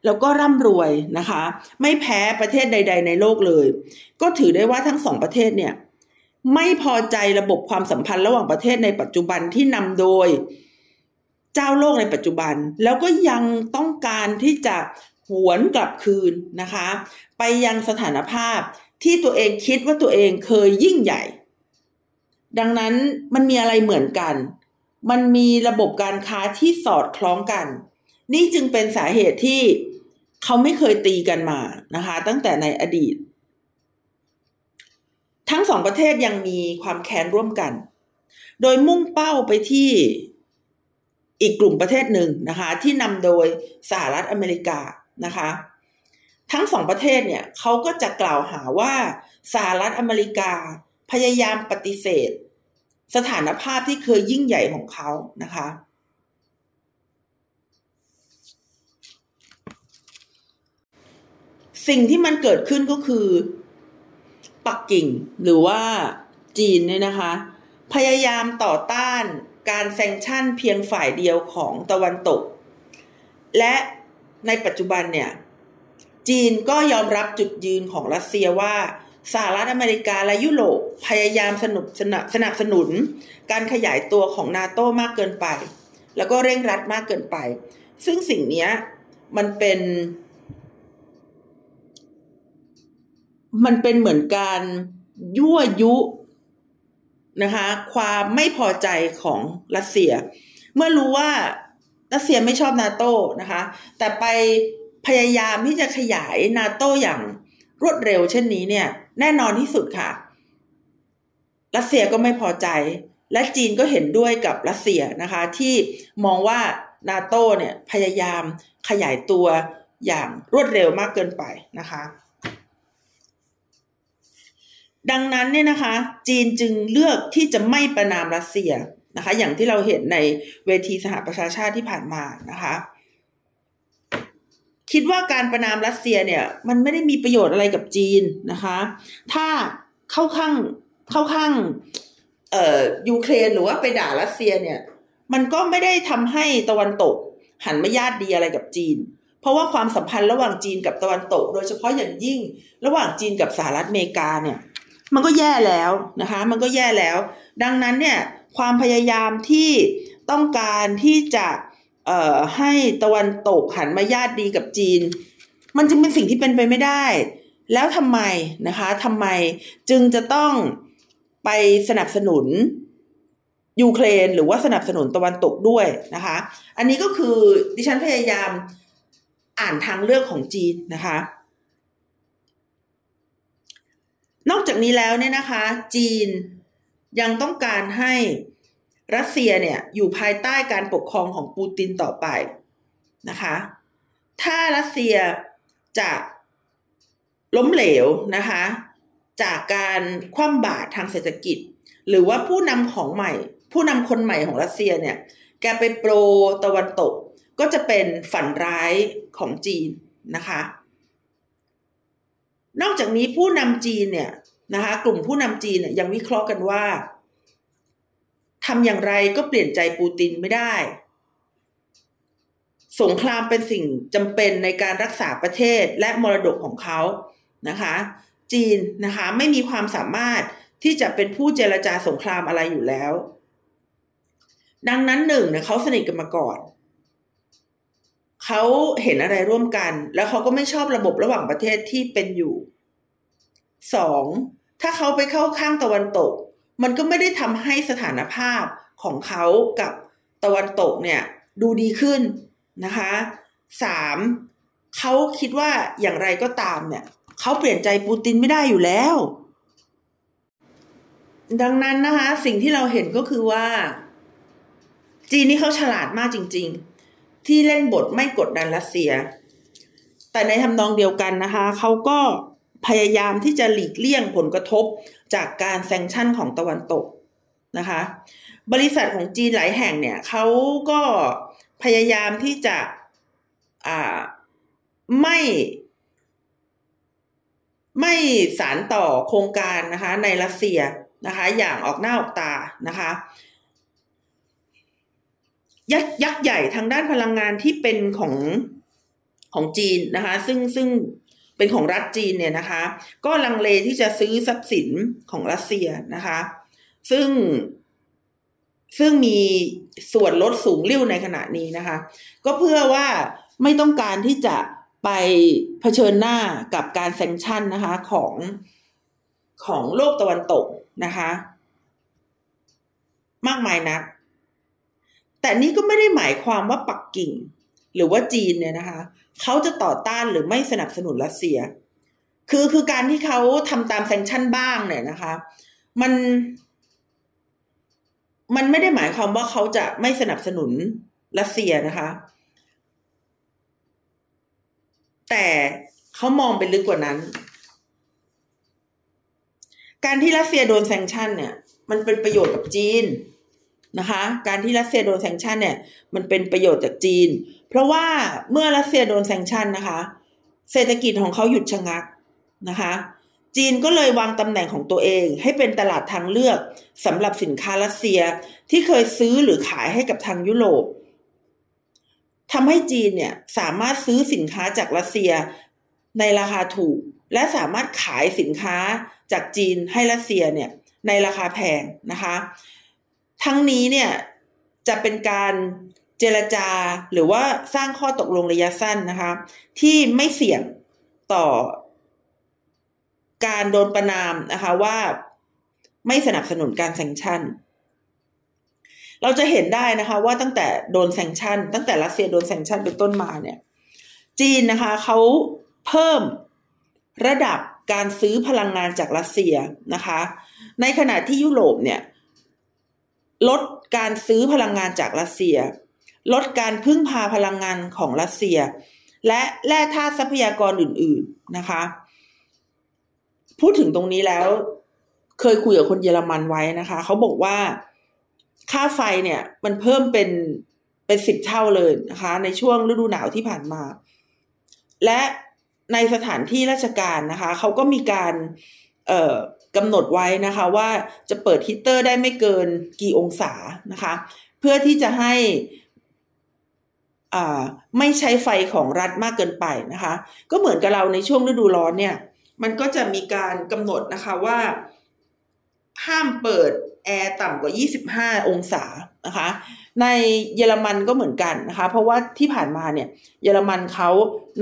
แล้วก็ร่ำรวยนะคะ ไม่แพ้ประเทศใด ๆ ในโลกเลย ก็ถือได้ว่าทั้งสองประเทศเนี่ยไม่พอใจระบบความสัมพันธ์ระหว่างประเทศในปัจจุบันที่นำโดย เจ้าโลกในปัจจุบัน แล้วก็ยังต้องการที่จะหวนกลับคืนนะคะ ไปยังสถานภาพที่ตัวเองคิดว่าตัวเองเคยยิ่งใหญ่ ดังนั้นมันมีอะไรเหมือนกัน มันมีระบบการค้าที่สอดคล้องกัน นี่จึงเป็นสาเหตุที่เขาไม่เคยตีกันมานะคะ ตั้งแต่ในอดีต ทั้งสองประเทศยังมีความแค้นร่วมกัน โดยมุ่งเป้าไปที่ อีกกลุ่มประเทศหนึ่งนะคะ ที่นำโดยสหรัฐอเมริกานะคะ ทั้งสองประเทศเนี่ยเขาก็จะกล่าวหาว่าสหรัฐอเมริกาพยายามปฏิเสธ สถานภาพที่เคยยิ่งใหญ่ของเขานะคะ สิ่งที่มันเกิดขึ้นก็คือปักกิ่งหรือว่าจีนเนี่ยนะคะ พยายามต่อต้าน การแซงชั่นเพียงฝ่ายเดียวของตะวันตก และในปัจจุบันเนี่ย จีนก็ยอมรับจุดยืนของรัสเซียว่าสหรัฐอเมริกาและยุโรปพยายามสนับสนับสนุน การขยายตัวของนาโตมากเกินไป แล้วก็เร่งรัดมากเกินไป ซึ่งสิ่งนี้มันเป็น มันเป็นเหมือนการยั่วยุ นะคะความไม่พอใจของรัสเซีย เมื่อรู้ว่ารัสเซียไม่ชอบนาโต้นะคะ แต่ไปพยายามที่จะขยายนาโต้อย่างรวดเร็วเช่นนี้เนี่ย แน่นอนที่สุดค่ะ รัสเซียก็ไม่พอใจ และจีนก็เห็นด้วยกับรัสเซียนะคะ ที่มองว่านาโต้เนี่ยพยายามขยายตัวอย่างรวดเร็วมากเกินไปนะคะ ดังนั้นเนี่ยนะคะ จีนจึงเลือกที่จะไม่ประนามรัสเซียนะคะ อย่างที่เราเห็นในเวทีสหประชาชาติที่ผ่านมานะคะ คิดว่าการประนามรัสเซียเนี่ย มันไม่ได้มีประโยชน์อะไรกับจีนนะคะ ถ้าเข้าข้างเข้าข้างเอ่อยูเครนหรือว่าไปด่ารัสเซียเนี่ย มันก็ไม่ได้ทำให้ตะวันตก หันมาญาติดีอะไรกับจีน เพราะว่าความสัมพันธ์ระหว่างจีนกับตะวันตก โดยเฉพาะอย่างยิ่งระหว่างจีนกับสหรัฐอเมริกาเนี่ย มันก็แย่แล้วนะคะ มันก็แย่แล้ว ดังนั้นเนี่ยความพยายามที่ต้องการที่จะเอ่อให้ตะวันตกหันมาญาติดีกับจีน มันจึงเป็นสิ่งที่เป็นไปไม่ได้ แล้วทำไมนะคะทำไมจึงจะต้องไปสนับสนุนยูเครนหรือว่าสนับสนุนตะวันตกด้วยนะคะ อันนี้ก็คือดิฉันพยายามอ่านทางเลือกของจีนนะคะ นอกจากนี้แล้วเนี่ยนะคะ จีนยังต้องการให้รัสเซียเนี่ยอยู่ภายใต้การปกครองของปูตินต่อไปนะคะ ถ้ารัสเซียจะล้มเหลวนะคะ จากการคว่ำบาตรทางเศรษฐกิจ หรือว่าผู้นำของใหม่ ผู้นำคนใหม่ของรัสเซียเนี่ยแกไปโปรตะวันตกก็จะเป็นฝันร้ายของจีนนะคะ นอกจากนี้ผู้นำจีนเนี่ยนะคะ กลุ่มผู้นำจีนเนี่ยยังวิเคราะห์กันว่าทำอย่างไรก็เปลี่ยนใจปูตินไม่ได้ สงครามเป็นสิ่งจำเป็นในการรักษาประเทศและมรดกของเขานะคะ จีนนะคะไม่มีความสามารถที่จะเป็นผู้เจรจาสงครามอะไรอยู่แล้ว ดังนั้นหนึ่งเนี่ยเขาสนิทกันมาก่อน เขาเห็นอะไรร่วมกัน แล้วเขาก็ไม่ชอบระบบระหว่างประเทศที่เป็นอยู่สองถ้าเขาไปเข้าข้างตะวันตก มันก็ไม่ได้ทำให้สถานภาพของเขากับตะวันตกเนี่ยดูดีขึ้นนะคะสามเขาคิดว่าอย่างไรก็ตามเนี่ยเขาเปลี่ยนใจปูตินไม่ได้อยู่แล้ว ดังนั้นนะคะ สิ่งที่เราเห็นก็คือว่า จีนนี่เขาฉลาดมากจริง ๆ ที่เล่นบทไม่กดดันรัสเซีย แต่ในทำนองเดียวกันนะคะเขาก็พยายามที่จะหลีกเลี่ยงผลกระทบจากการแซงชั่นของตะวันตกนะคะ บริษัทของจีนหลายแห่งเนี่ยเขาก็พยายามที่จะไม่ไม่สารต่อโครงการนะคะในรัสเซียนะคะอย่างออกหน้าออกตานะคะ ยักยักษ์ใหญ่ทางด้านพลังงานที่เป็นของของจีนนะคะ ซึ่งซึ่งเป็นของรัฐจีนเนี่ยนะคะ ก็ลังเลที่จะซื้อทรัพย์สินของรัสเซียนะคะ ซึ่งซึ่งมีส่วนลดสูงริ่วในขณะนี้นะคะ ก็เพื่อว่าไม่ต้องการที่จะไปเผชิญหน้ากับการแซงชั่นนะคะของของโลกตะวันตกนะคะ มากมายนัก แต่นี้ก็ไม่ได้หมายความว่าปักกิ่ง หรือว่าจีนเนี่ยนะคะเขาจะต่อต้านหรือไม่สนับสนุนรัสเซีย คือคือการที่เขาทำตามแซงชั่นบ้างเนี่ยนะคะ มัน มันไม่ได้หมายความว่าเขาจะไม่สนับสนุนรัสเซียนะคะ แต่เขามองไปลึกกว่านั้น การที่รัสเซียโดนแซงชั่นเนี่ย มันเป็นประโยชน์กับจีน นะคะ การที่รัสเซียโดนแซงชันเนี่ย มันเป็นประโยชน์จากจีน เพราะว่าเมื่อรัสเซียโดนแซงชันนะคะ เศรษฐกิจของเขาหยุดชะงักนะคะ จีนก็เลยวางตำแหน่งของตัวเอง ให้เป็นตลาดทางเลือกสำหรับสินค้ารัสเซียที่เคยซื้อหรือขายให้กับทางยุโรปทำให้จีนเนี่ยสามารถซื้อสินค้าจากรัสเซียในราคาถูก และสามารถขายสินค้าจากจีนให้รัสเซียเนี่ยในราคาแพงนะคะ ทั้งนี้เนี่ยจะเป็นการเจรจาหรือว่าสร้างข้อตกลงระยะสั้นนะคะ ที่ไม่เสี่ยงต่อการโดนประนามนะคะว่าไม่สนับสนุนการแซงชั่น เราจะเห็นได้นะคะว่าตั้งแต่โดนแซงชั่น ตั้งแต่รัสเซียโดนแซงชั่นเป็นต้นมาเนี่ย จีนนะคะเขาเพิ่มระดับการซื้อพลังงานจากรัสเซียนะคะ ในขณะที่ยุโรปเนี่ย ลดการซื้อพลังงานจากรัสเซีย ลดการพึ่งพาพลังงานของรัสเซีย และแร่ธาตุทรัพยากรอื่น ๆนะคะ พูดถึงตรงนี้แล้ว เคยคุยกับคนเยอรมันไว้นะคะ เขาบอกว่าค่าไฟเนี่ย มันเพิ่มเป็นเป็นสิบเท่าเลยนะคะ ในช่วงฤดูหนาวที่ผ่านมา และในสถานที่ราชการนะคะ เขาก็มีการ เอ่อ กำหนดไว้นะคะว่าจะเปิดฮีตเตอร์ได้ไม่เกินกี่องศานะคะ เพื่อที่จะให้อ่าไม่ใช้ไฟของรัฐมากเกินไปนะคะ ก็เหมือนกับเราในช่วงฤดูร้อนเนี่ย มันก็จะมีการกำหนดนะคะว่า ห้ามเปิดแอร์ต่ำกว่า 25 องศานะคะ ในเยอรมันก็เหมือนกันนะคะ เพราะว่าที่ผ่านมาเนี่ย เยอรมันเขา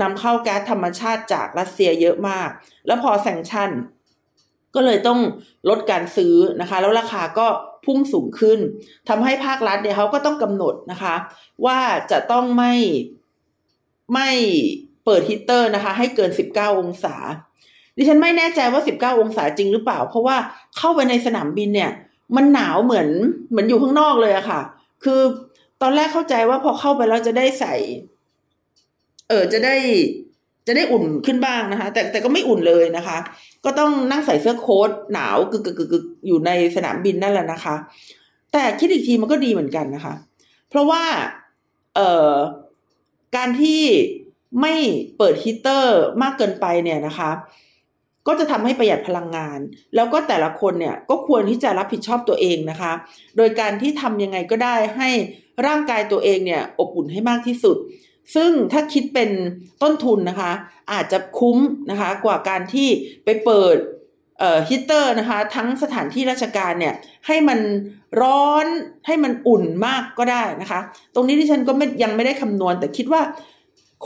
นำเข้าแก๊สธรรมชาติจากรัสเซียเยอะมาก แล้วพอ sanction ก็เลยต้องลดการซื้อนะคะ แล้วราคาก็พุ่งสูงขึ้นทำให้ภาครัฐเนี่ยเขาก็ต้องกำหนดนะคะ ว่าจะต้องไม่ไม่เปิดฮีเตอร์นะคะ ให้เกิน 19 องศา ดิฉันไม่แน่ใจว่า 19 องศาจริงหรือเปล่า เพราะว่าเข้าไปในสนามบินเนี่ย มันหนาวเหมือนเหมือนอยู่ข้างนอกเลยอะค่ะ คือตอนแรกเข้าใจว่าพอเข้าไปแล้วจะได้ใส่ เออจะได้ จะได้อุ่นขึ้นบ้างนะคะ แต่แต่ก็ไม่อุ่นเลยนะคะ ก็ต้องนั่งใส่เสื้อโค้ทหนาวกึกกึกกึกอยู่ในสนามบินนั่นแหละนะคะ แต่คิดอีกทีมันก็ดีเหมือนกันนะคะ เพราะว่าเอ่อการที่ไม่เปิดฮีเตอร์มากเกินไปเนี่ยนะคะ ก็จะทำให้ประหยัดพลังงาน แล้วก็แต่ละคนเนี่ยก็ควรที่จะรับผิดชอบตัวเองนะคะ โดยการที่ทำยังไงก็ได้ให้ร่างกายตัวเองเนี่ยอบอุ่นให้มากที่สุด ซึ่งถ้าคิดเป็นต้นทุนนะคะ อาจจะคุ้มนะคะ กว่าการที่ไปเปิดฮีเตอร์นะคะ ทั้งสถานที่ราชการเนี่ย ให้มันร้อนให้มันอุ่นมากก็ได้นะคะ ตรงนี้ที่ฉันก็ไม่ยังไม่ได้คำนวณ แต่คิดว่า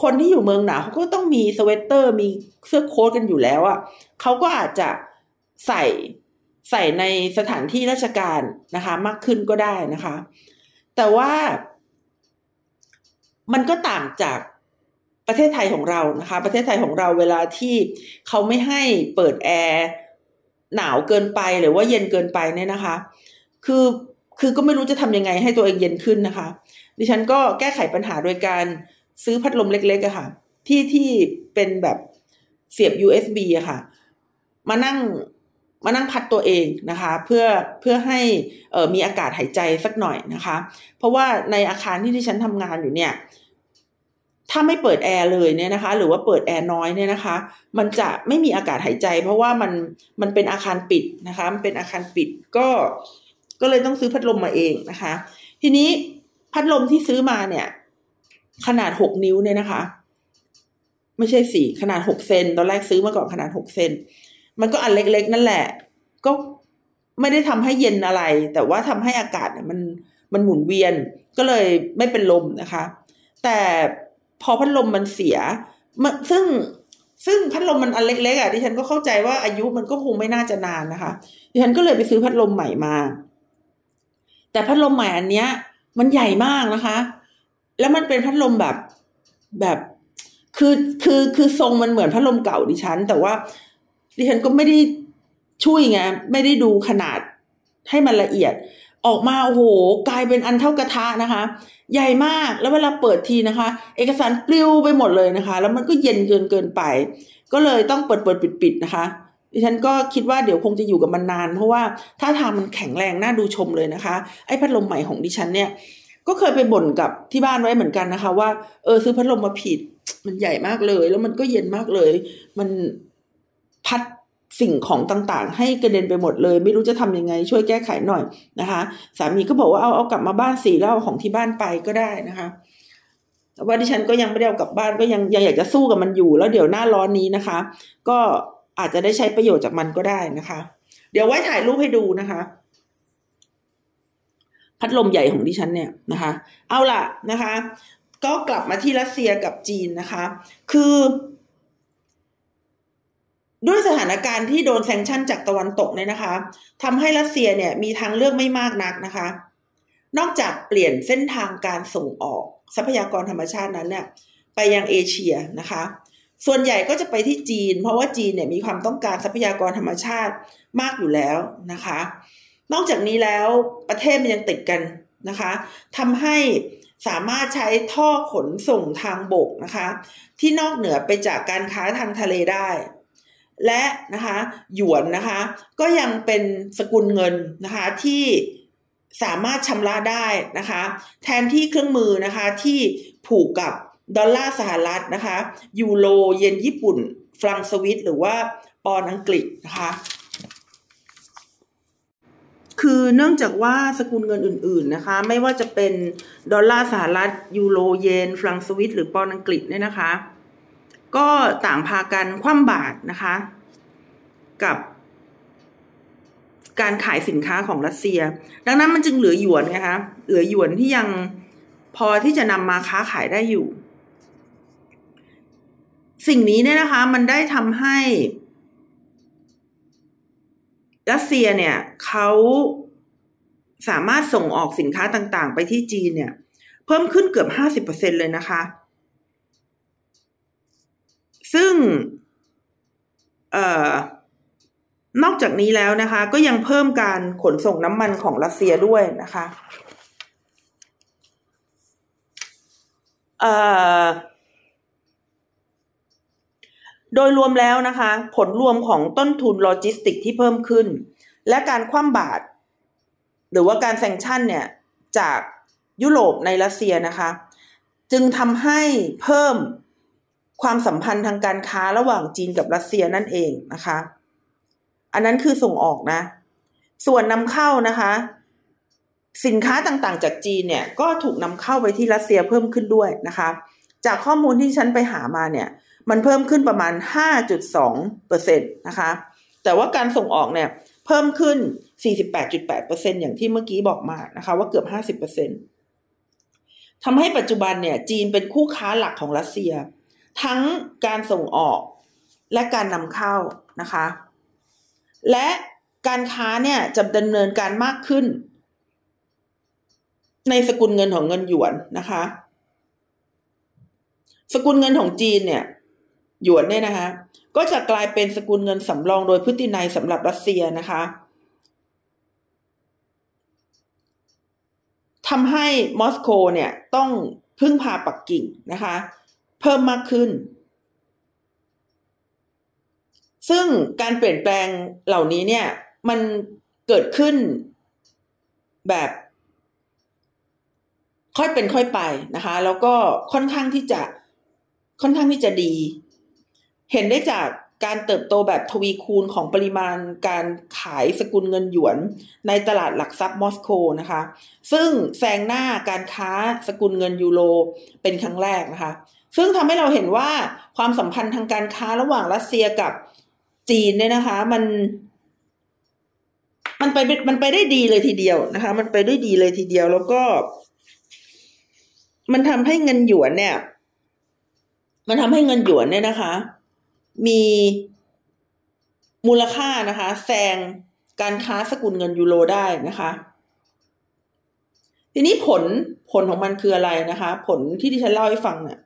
คนที่อยู่เมืองหนาวเขาก็ต้องมีสเวตเตอร์มีเสื้อโค้ทกันอยู่แล้วอะ่ะเขาก็อาจจะใส่ใส่ในสถานที่ราชการนะคะ มากขึ้นก็ได้นะคะ แต่ว่า มันก็ต่างจากประเทศไทยของเรานะคะ ประเทศไทยของเราเวลาที่เขาไม่ให้เปิดแอร์หนาวเกินไปหรือว่าเย็นเกินไปเนี่ยนะคะ คือคือก็ไม่รู้จะทำยังไงให้ตัวเองเย็นขึ้นนะคะ ดิฉันก็แก้ไขปัญหาโดยการซื้อพัดลมเล็กๆอะค่ะ ที่ที่เป็นแบบเสียบ USB อะค่ะ มานั่ง มานั่งพัดตัวเองนะคะเพื่อเพื่อให้มีอากาศหายใจสักหน่อยนะคะ เพราะว่าในอาคารที่ที่ฉันทำงานอยู่เนี่ยถ้าไม่เปิดแอร์เลยเนี่ยนะคะหรือว่าเปิดแอร์น้อยเนี่ยนะคะ มันจะไม่มีอากาศหายใจ เพราะว่ามันมันเป็นอาคารปิดนะคะมันเป็นอาคารปิดก็ก็เลยต้องซื้อพัดลมมาเองนะคะ ทีนี้พัดลมที่ซื้อมาเนี่ย ขนาดหกนิ้วเนี่ยนะคะ ไม่ใช่สี่ขนาดหกเซนตอนแรกซื้อมาก่อนขนาดหกเซน มันก็อันเล็กๆ นั่นแหละ ก็ไม่ได้ทำให้เย็นอะไร แต่ว่าทำให้อากาศเนี่ยมันมันหมุนเวียนก็เลยไม่เป็นลมนะคะ แต่พอพัดลมมันเสียมันซึ่งซึ่งพัดลมมันอันเล็กๆอะดิฉันก็เข้าใจว่าอายุมันก็คงไม่น่าจะนานนะคะดิฉันก็เลยไปซื้อพัดลมใหม่มา แต่พัดลมใหม่อันเนี้ย มันใหญ่มากนะคะ แล้วมันเป็นพัดลมแบบแบบคือคือคือทรงมันเหมือนพัดลมเก่าดิฉัน แต่ว่า ดิฉันก็ไม่ได้ช่วยไงไม่ได้ดูขนาดให้มันละเอียด ออกมาโอ้โหกลายเป็นอันเท่ากระทะนะคะ ใหญ่มากแล้วเวลาเปิดทีนะคะ เอกสารปลิวไปหมดเลยนะคะ แล้วมันก็เย็นเกินเกินไป ก็เลยต้องเปิดเปิดปิดปิดนะคะดิฉันก็คิดว่าเดี๋ยวคงจะอยู่กับมันนาน เพราะว่าถ้าทางมันแข็งแรงน่าดูชมเลยนะคะ ไอ้พัดลมใหม่ของดิฉันเนี่ย ก็เคยไปบ่นกับที่บ้านไว้เหมือนกันนะคะ ว่าเออซื้อพัดลมมาผิด มันใหญ่มากเลย แล้วมันก็เย็นมากเลย มัน พัดสิ่งของต่างๆ ให้กระเด็นไปหมดเลย ไม่รู้จะทำยังไง ช่วยแก้ไขหน่อยนะคะ สามีก็บอกว่าเอาเอากลับมาบ้านสีแล้วเอาของที่บ้านไปก็ได้นะคะแต่ว่าดิฉันก็ยังไม่ได้เอากลับบ้านก็ยังยังอยากจะสู้กับมันอยู่ แล้วเดี๋ยวหน้าร้อนนี้นะคะ ก็อาจจะได้ใช้ประโยชน์จากมันก็ได้นะคะ เดี๋ยวไว้ถ่ายรูปให้ดูนะคะ พัดลมใหญ่ของดิฉันเนี่ยนะคะ เอาล่ะนะคะ ก็กลับมาที่รัสเซียกับจีนนะคะ คือ ด้วยสถานการณ์ที่โดนแซงชั่นจากตะวันตกเนี่ยนะคะทำให้รัสเซียเนี่ยมีทางเลือกไม่มากนักนะคะ นอกจากเปลี่ยนเส้นทางการส่งออกทรัพยากรธรรมชาตินั้นเนี่ยไปยังเอเชียนะคะ ส่วนใหญ่ก็จะไปที่จีน เพราะว่าจีนเนี่ยมีความต้องการทรัพยากรธรรมชาติมากอยู่แล้วนะคะ นอกจากนี้แล้วประเทศมันยังติดกันนะคะทำให้สามารถใช้ท่อขนส่งทางบกนะคะ ที่นอกเหนือไปจากการค้าทางทะเลได้ และนะคะหยวนนะคะก็ยังเป็นสกุลเงินนะคะที่สามารถชำระได้นะคะแทนที่เครื่องมือนะคะที่ผูกกับดอลลาร์สหรัฐนะคะยูโรเยนญี่ปุ่นฟรังสวิตหรือว่าปอนอังกฤษนะคะคือเนื่องจากว่าสกุลเงินอื่นๆนะคะ ไม่ว่าจะเป็นดอลลาร์สหรัฐยูโรเยนฟรังสวิตหรือปอนอังกฤษเนี่ยนะคะ ก็ต่างพากันคว่ำบาตรนะคะ กับการขายสินค้าของรัสเซีย ดังนั้นมันจึงเหลือหยวนไงคะ เหลือหยวนที่ยังพอที่จะนำมาค้าขายได้อยู่ สิ่งนี้เนี่ยนะคะ มันได้ทำให้รัสเซียเนี่ยเขาสามารถส่งออกสินค้าต่างๆ ไปที่จีนเนี่ย เพิ่มขึ้นเกือบห้าสิบเปอร์เซ็นเลยนะคะ ซึ่งออนอกจากนี้แล้วนะคะ ก็ยังเพิ่มการขนส่งน้ำมันของรัสเซียด้วยนะคะโดยรวมแล้วนะคะ ผลรวมของต้นทุนโลจิสติกที่เพิ่มขึ้น และการคว่ำบาตรหรือว่าการ sanction เนี่ยจากยุโรปในรัสเซียนะคะ จึงทำให้เพิ่ม ความสัมพันธ์ทางการค้าระหว่างจีนกับรัสเซียนั่นเองนะคะ อันนั้นคือส่งออกนะ ส่วนนำเข้านะคะ สินค้าต่างๆ จากจีนเนี่ยก็ถูกนำเข้าไปที่รัสเซียเพิ่มขึ้นด้วยนะคะ จากข้อมูลที่ฉันไปหามาเนี่ยมันเพิ่มขึ้นประมาณ 5.2เปอร์เซ็นตนะคะ แต่ว่าการส่งออกเนี่ยเพิ่มขึ้น 48.8เปอร์เซ็นอย่างที่เมื่อกี้บอกมานะคะ ว่าเกือบ 50เปอร์เซ็นทำให้ปัจจุบันเนี่ยจีนเป็นคู่ค้าหลักของรัสเซีย ทั้งการส่งออกและการนำเข้านะคะ และการค้าเนี่ยจะดำเนินการมากขึ้น ในสกุลเงินของเงินหยวนนะคะ สกุลเงินของจีนเนี่ยหยวนเนี่ยนะคะ ก็จะกลายเป็นสกุลเงินสำรองโดยพฤตินัยสำหรับรัสเซียนะคะทำให้มอสโกเนี่ยต้องพึ่งพาปักกิ่งนะคะ พิ่มมากขึ้น ซึ่งการเปลี่ยนแปลงเหล่านี้เนี่ย มันเกิดขึ้นแบบ ค่อยเป็นค่อยไปนะคะ แล้วก็ค่อนข้างที่จะค่อนข้างที่จะดี เห็นได้จากการเติบโตแบบทวีคูณของปริมาณการขายสกุลเงินหยวนในตลาดหลักทรัพย์มอสโกนะคะ ซึ่งแซงหน้าการค้าสกุลเงินยูโรเป็นครั้งแรกนะคะ ซึ่งทำให้เราเห็นว่าความสัมพันธ์ทางการค้าระหว่างรัสเซียกับจีนเนี่ยนะคะ มัน มันไปมันไปได้ดีเลยทีเดียวนะคะ มันไปได้ดีเลยทีเดียวแล้วก็ มันทำให้เงินหยวนเนี่ย มันทำให้เงินหยวนเนี่ยนะคะ มีมูลค่านะคะแซงการค้าสกุลเงินยูโรได้นะคะ ทีนี้ผลผลของมันคืออะไรนะคะ ผลที่ที่ฉันเล่าให้ฟังเนี่ย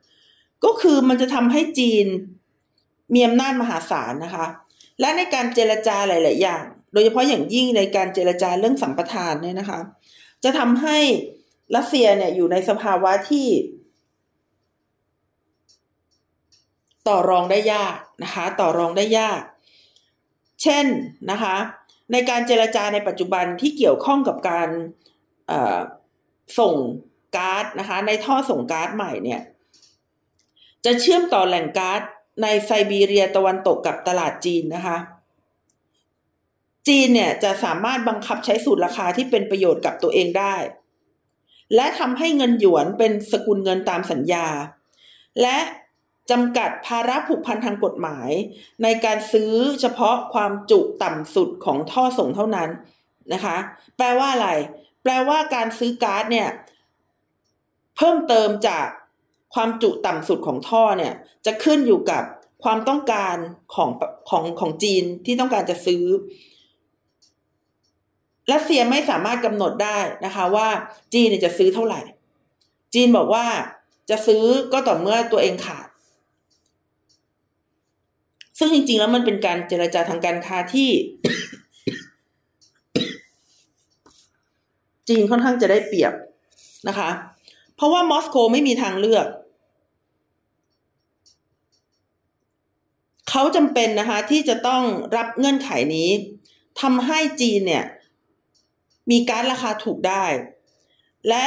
ก็คือมันจะทำให้จีนมีอำนาจมหาศาลนะคะ และในการเจรจาหลาย ๆ อย่าง โดยเฉพาะอย่างยิ่งในการเจรจาเรื่องสัมปทานเนี่ยนะคะ จะทำให้รัสเซียเนี่ยอยู่ในสภาวะที่ ต่อรองได้ยากนะคะ ต่อรองได้ยาก เช่นนะคะ ในการเจรจาในปัจจุบันที่เกี่ยวข้องกับการส่งก๊าซนะคะ ในท่อส่งก๊าซใหม่เนี่ย จะเชื่อมต่อแหล่งก๊าซในไซบีเรียตะวันตกกับตลาดจีนนะคะ จีนเนี่ยจะสามารถบังคับใช้สูตรราคาที่เป็นประโยชน์กับตัวเองได้ และทำให้เงินหยวนเป็นสกุลเงินตามสัญญา และจำกัดภาระผูกพันทางกฎหมาย ในการซื้อเฉพาะความจุต่ำสุดของท่อส่งเท่านั้นนะคะ แปลว่าอะไร แปลว่าการซื้อก๊าซเนี่ย เพิ่มเติมจาก ความจุต่ำสุดของท่อเนี่ยจะขึ้นอยู่กับความต้องการของของของจีนที่ต้องการจะซื้อรัสเซียไม่สามารถกำหนดได้นะคะ ว่าจีนจะซื้อเท่าไหร่ จีนบอกว่าจะซื้อก็ต่อเมื่อตัวเองขาด ซึ่งจริง ๆ แล้วมันเป็นการเจรจาทางการค้าที่ จีนค่อนข้างจะได้เปรียบนะคะ เพราะว่ามอสโกไม่มีทางเลือก เขาจำเป็นนะคะที่จะต้องรับเงื่อนไขนี้ทำให้จีนเนี่ยมีการราคาถูกได้ และ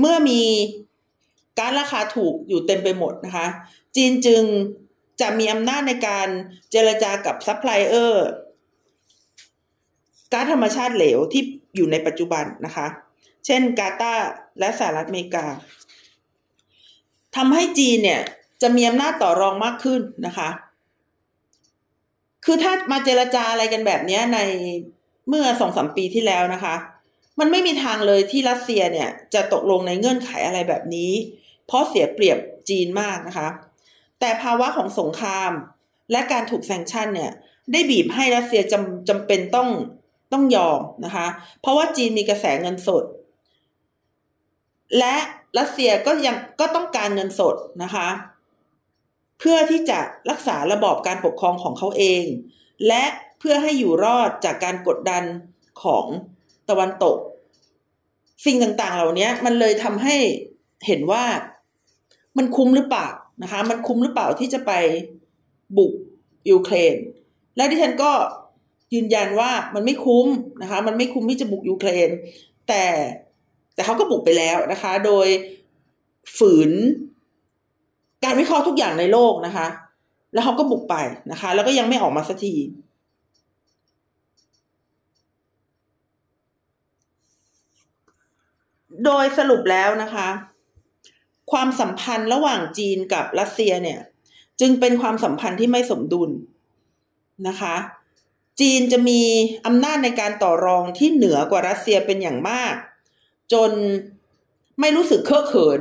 เมื่อมีก๊าซราคาถูกอยู่เต็มไปหมดนะคะ จีนจึงจะมีอำนาจในการเจรจากับซัพพลายเออร์ก๊าซธรรมชาติเหลวที่อยู่ในปัจจุบันนะคะ เช่นกาตาร์และสหรัฐอเมริกาทำให้จีนเนี่ย จะมีอำนาจต่อรองมากขึ้นนะคะ คือถ้ามาเจรจาอะไรกันแบบนี้ในเมื่อสองสามปีที่แล้วนะคะ มันไม่มีทางเลยที่รัสเซียเนี่ยจะตกลงในเงื่อนไขอะไรแบบนี้ เพราะเสียเปรียบจีนมากนะคะ แต่ภาวะของสงคราม และการถูกแซงชั่นเนี่ย ได้บีบให้รัสเซียจำจำเป็นต้องต้องยอมนะคะ เพราะว่าจีนมีกระแสเงินสด และรัสเซียก็ยังก็ต้องการเงินสดนะคะ เพื่อที่จะรักษาระบอบการปกครองของเขาเอง และเพื่อให้อยู่รอดจากการกดดันของตะวันตก สิ่งต่างๆ เหล่านี้มันเลยทำให้เห็นว่ามันคุ้มหรือเปล่านะคะ มันคุ้มหรือเปล่าที่จะไปบุกยูเครน และดิฉันก็ยืนยันว่ามันไม่คุ้มนะคะ มันไม่คุ้มที่จะบุกยูเครน แต่แต่เขาก็บุกไปแล้วนะคะ โดยฝืน การวิเคราะห์ทุกอย่างในโลกนะคะ แล้วเขาก็บุกไปนะคะ แล้วก็ยังไม่ออกมาสักทีโดยสรุปแล้วนะคะ ความสัมพันธ์ระหว่างจีนกับรัสเซียเนี่ย จึงเป็นความสัมพันธ์ที่ไม่สมดุลนะคะ จีนจะมีอำนาจในการต่อรองที่เหนือกว่ารัสเซียเป็นอย่างมาก จนไม่รู้สึกเคอะเขิน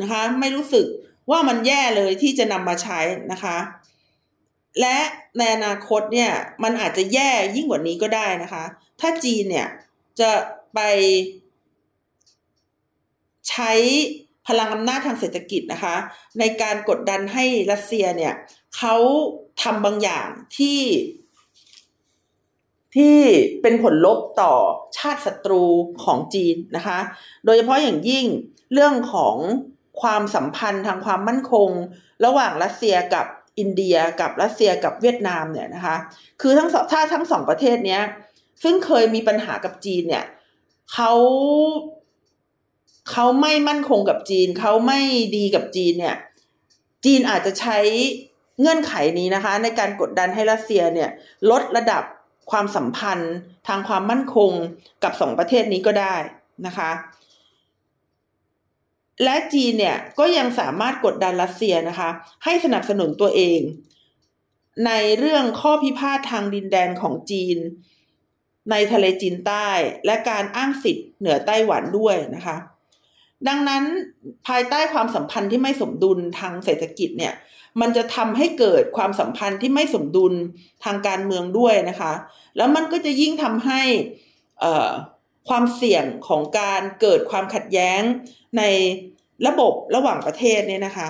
นะคะ ไม่รู้สึก ว่ามันแย่เลยที่จะนำมาใช้นะคะ และในอนาคตเนี่ยมันอาจจะแย่ยิ่งกว่านี้ก็ได้นะคะ ถ้าจีนเนี่ยจะไปใช้พลังอำนาจทางเศรษฐกิจนะคะ ในการกดดันให้รัสเซียเนี่ยเขาทำบางอย่างที่ที่เป็นผลลบต่อชาติศัตรูของจีนนะคะ โดยเฉพาะอย่างยิ่งเรื่องของ ความสัมพันธ์ทางความมั่นคง ระหว่างรัสเซียกับอินเดียกับรัสเซียกับเวียดนามเนี่ยนะคะ คือทั้งถ้าทั้งสองประเทศเนี้ย ซึ่งเคยมีปัญหากับจีนเนี่ยเขาเขาไม่มั่นคงกับจีนเขาไม่ดีกับจีนเนี่ย จีนอาจจะใช้เงื่อนไขนี้นะคะ ในการกดดันให้รัสเซียเนี่ย ลดระดับความสัมพันธ์ทางความมั่นคงกับสองประเทศนี้ก็ได้นะคะ และจีนเนี่ยก็ยังสามารถกดดันรัสเซียนะคะ ให้สนับสนุนตัวเอง ในเรื่องข้อพิพาททางดินแดนของจีน ในทะเลจีนใต้ และการอ้างสิทธิ์เหนือไต้หวันด้วยนะคะ ดังนั้นภายใต้ความสัมพันธ์ที่ไม่สมดุลทางเศรษฐกิจเนี่ย มันจะทำให้เกิดความสัมพันธ์ที่ไม่สมดุลทางการเมืองด้วยนะคะ แล้วมันก็จะยิ่งทำให้ ความเสี่ยงของการเกิดความขัดแย้งในระบบระหว่างประเทศเนี่ยนะคะ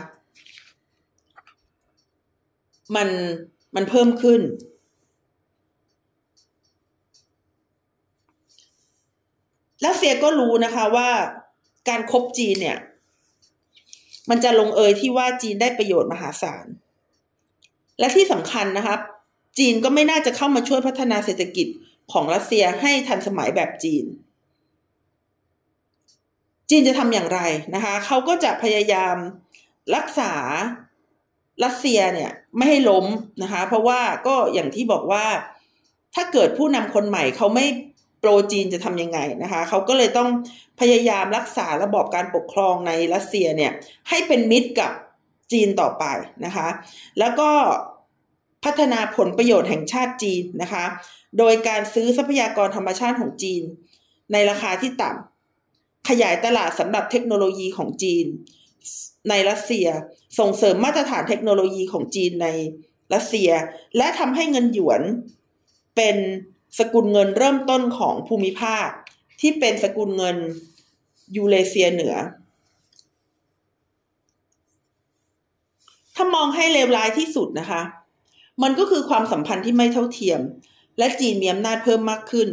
มันมันเพิ่มขึ้น รัสเซียก็รู้นะคะว่าการครบจีนเนี่ย มันจะลงเอยที่ว่าจีนได้ประโยชน์มหาศาล และที่สำคัญนะครับ จีนก็ไม่น่าจะเข้ามาช่วยพัฒนาเศรษฐกิจของรัสเซียให้ทันสมัยแบบจีน จีนจะทำอย่างไรนะคะเขาก็จะพยายามรักษารัสเซียเนี่ยไม่ให้ล้มนะคะ เพราะว่าก็อย่างที่บอกว่าถ้าเกิดผู้นำคนใหม่เขาไม่โปรจีนจะทำยังไงนะคะเขาก็เลยต้องพยายามรักษาระบอบการปกครองในรัสเซียเนี่ยให้เป็นมิตรกับจีนต่อไปนะคะ แล้วก็พัฒนาผลประโยชน์แห่งชาติจีนนะคะ โดยการซื้อทรัพยากรธรรมชาติของจีน ในราคาที่ต่ำ ขยายตลาดสำหรับเทคโนโลยีของจีน ในรัสเซีย ส่งเสริมมาตรฐานเทคโนโลยีของจีนในรัสเซีย และทำให้เงินหยวนเป็นสกุลเงินเริ่มต้นของภูมิภาค ที่เป็นสกุลเงินยูเรเซียเหนือ ถ้ามองให้เลวร้ายที่สุดนะคะ มันก็คือความสัมพันธ์ที่ไม่เท่าเทียม และจีนมีอำนาจเพิ่มมากขึ้น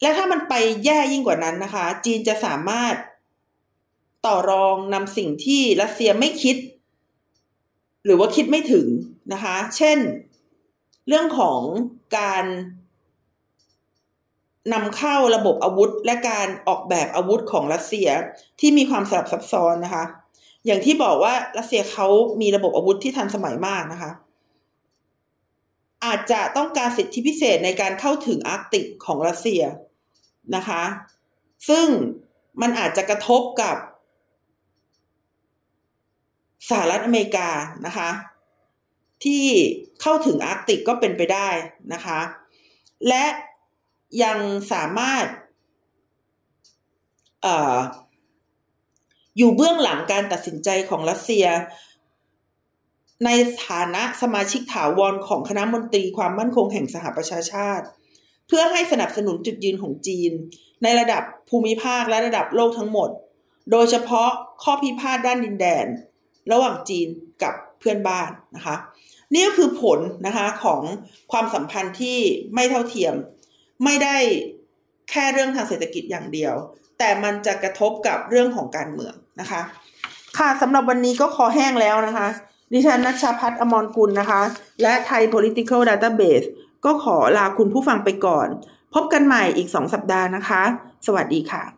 และถ้ามันไปแย่ยิ่งกว่านั้นนะคะ จีนจะสามารถต่อรองนำสิ่งที่รัสเซียไม่คิด หรือว่าคิดไม่ถึงนะคะ เช่น เรื่องของการนำเข้าระบบอาวุธ และการออกแบบอาวุธของรัสเซียที่มีความสลับซับซ้อนนะคะ อย่างที่บอกว่ารัสเซียเขามีระบบอาวุธที่ทันสมัยมากนะคะ จจะต้องการสิทธิพิเศษในการเข้าถึงอาร์กติกของรัสเซียนะคะ ซึ่งมันอาจจะกระทบกับสหรัฐอเมริกานะคะ ที่เข้าถึงอาร์กติกก็เป็นไปได้นะคะ และยังสามารถออยู่เบื้องหลังการตัดสินใจของรัสเซีย ในฐานะสมาชิกถาวรของคณะมนตรีความมั่นคงแห่งสหประชาชาติ เพื่อให้สนับสนุนจุดยืนของจีน ในระดับภูมิภาคและระดับโลกทั้งหมด โดยเฉพาะข้อพิพาทด้านดินแดน ระหว่างจีนกับเพื่อนบ้านนะคะ นี่ก็คือผลนะคะของความสัมพันธ์ที่ไม่เท่าเทียม ไม่ได้แค่เรื่องทางเศรษฐกิจอย่างเดียว แต่มันจะกระทบกับเรื่องของการเมืองนะคะ ค่ะสำหรับวันนี้ก็คอแห้งแล้วนะคะ ดิฉันนัชพัฒน์อมรกุลนะคะ และไทย political database ก็ขอลาคุณผู้ฟังไปก่อน พบกันใหม่อีกสองสัปดาห์นะคะ สวัสดีค่ะ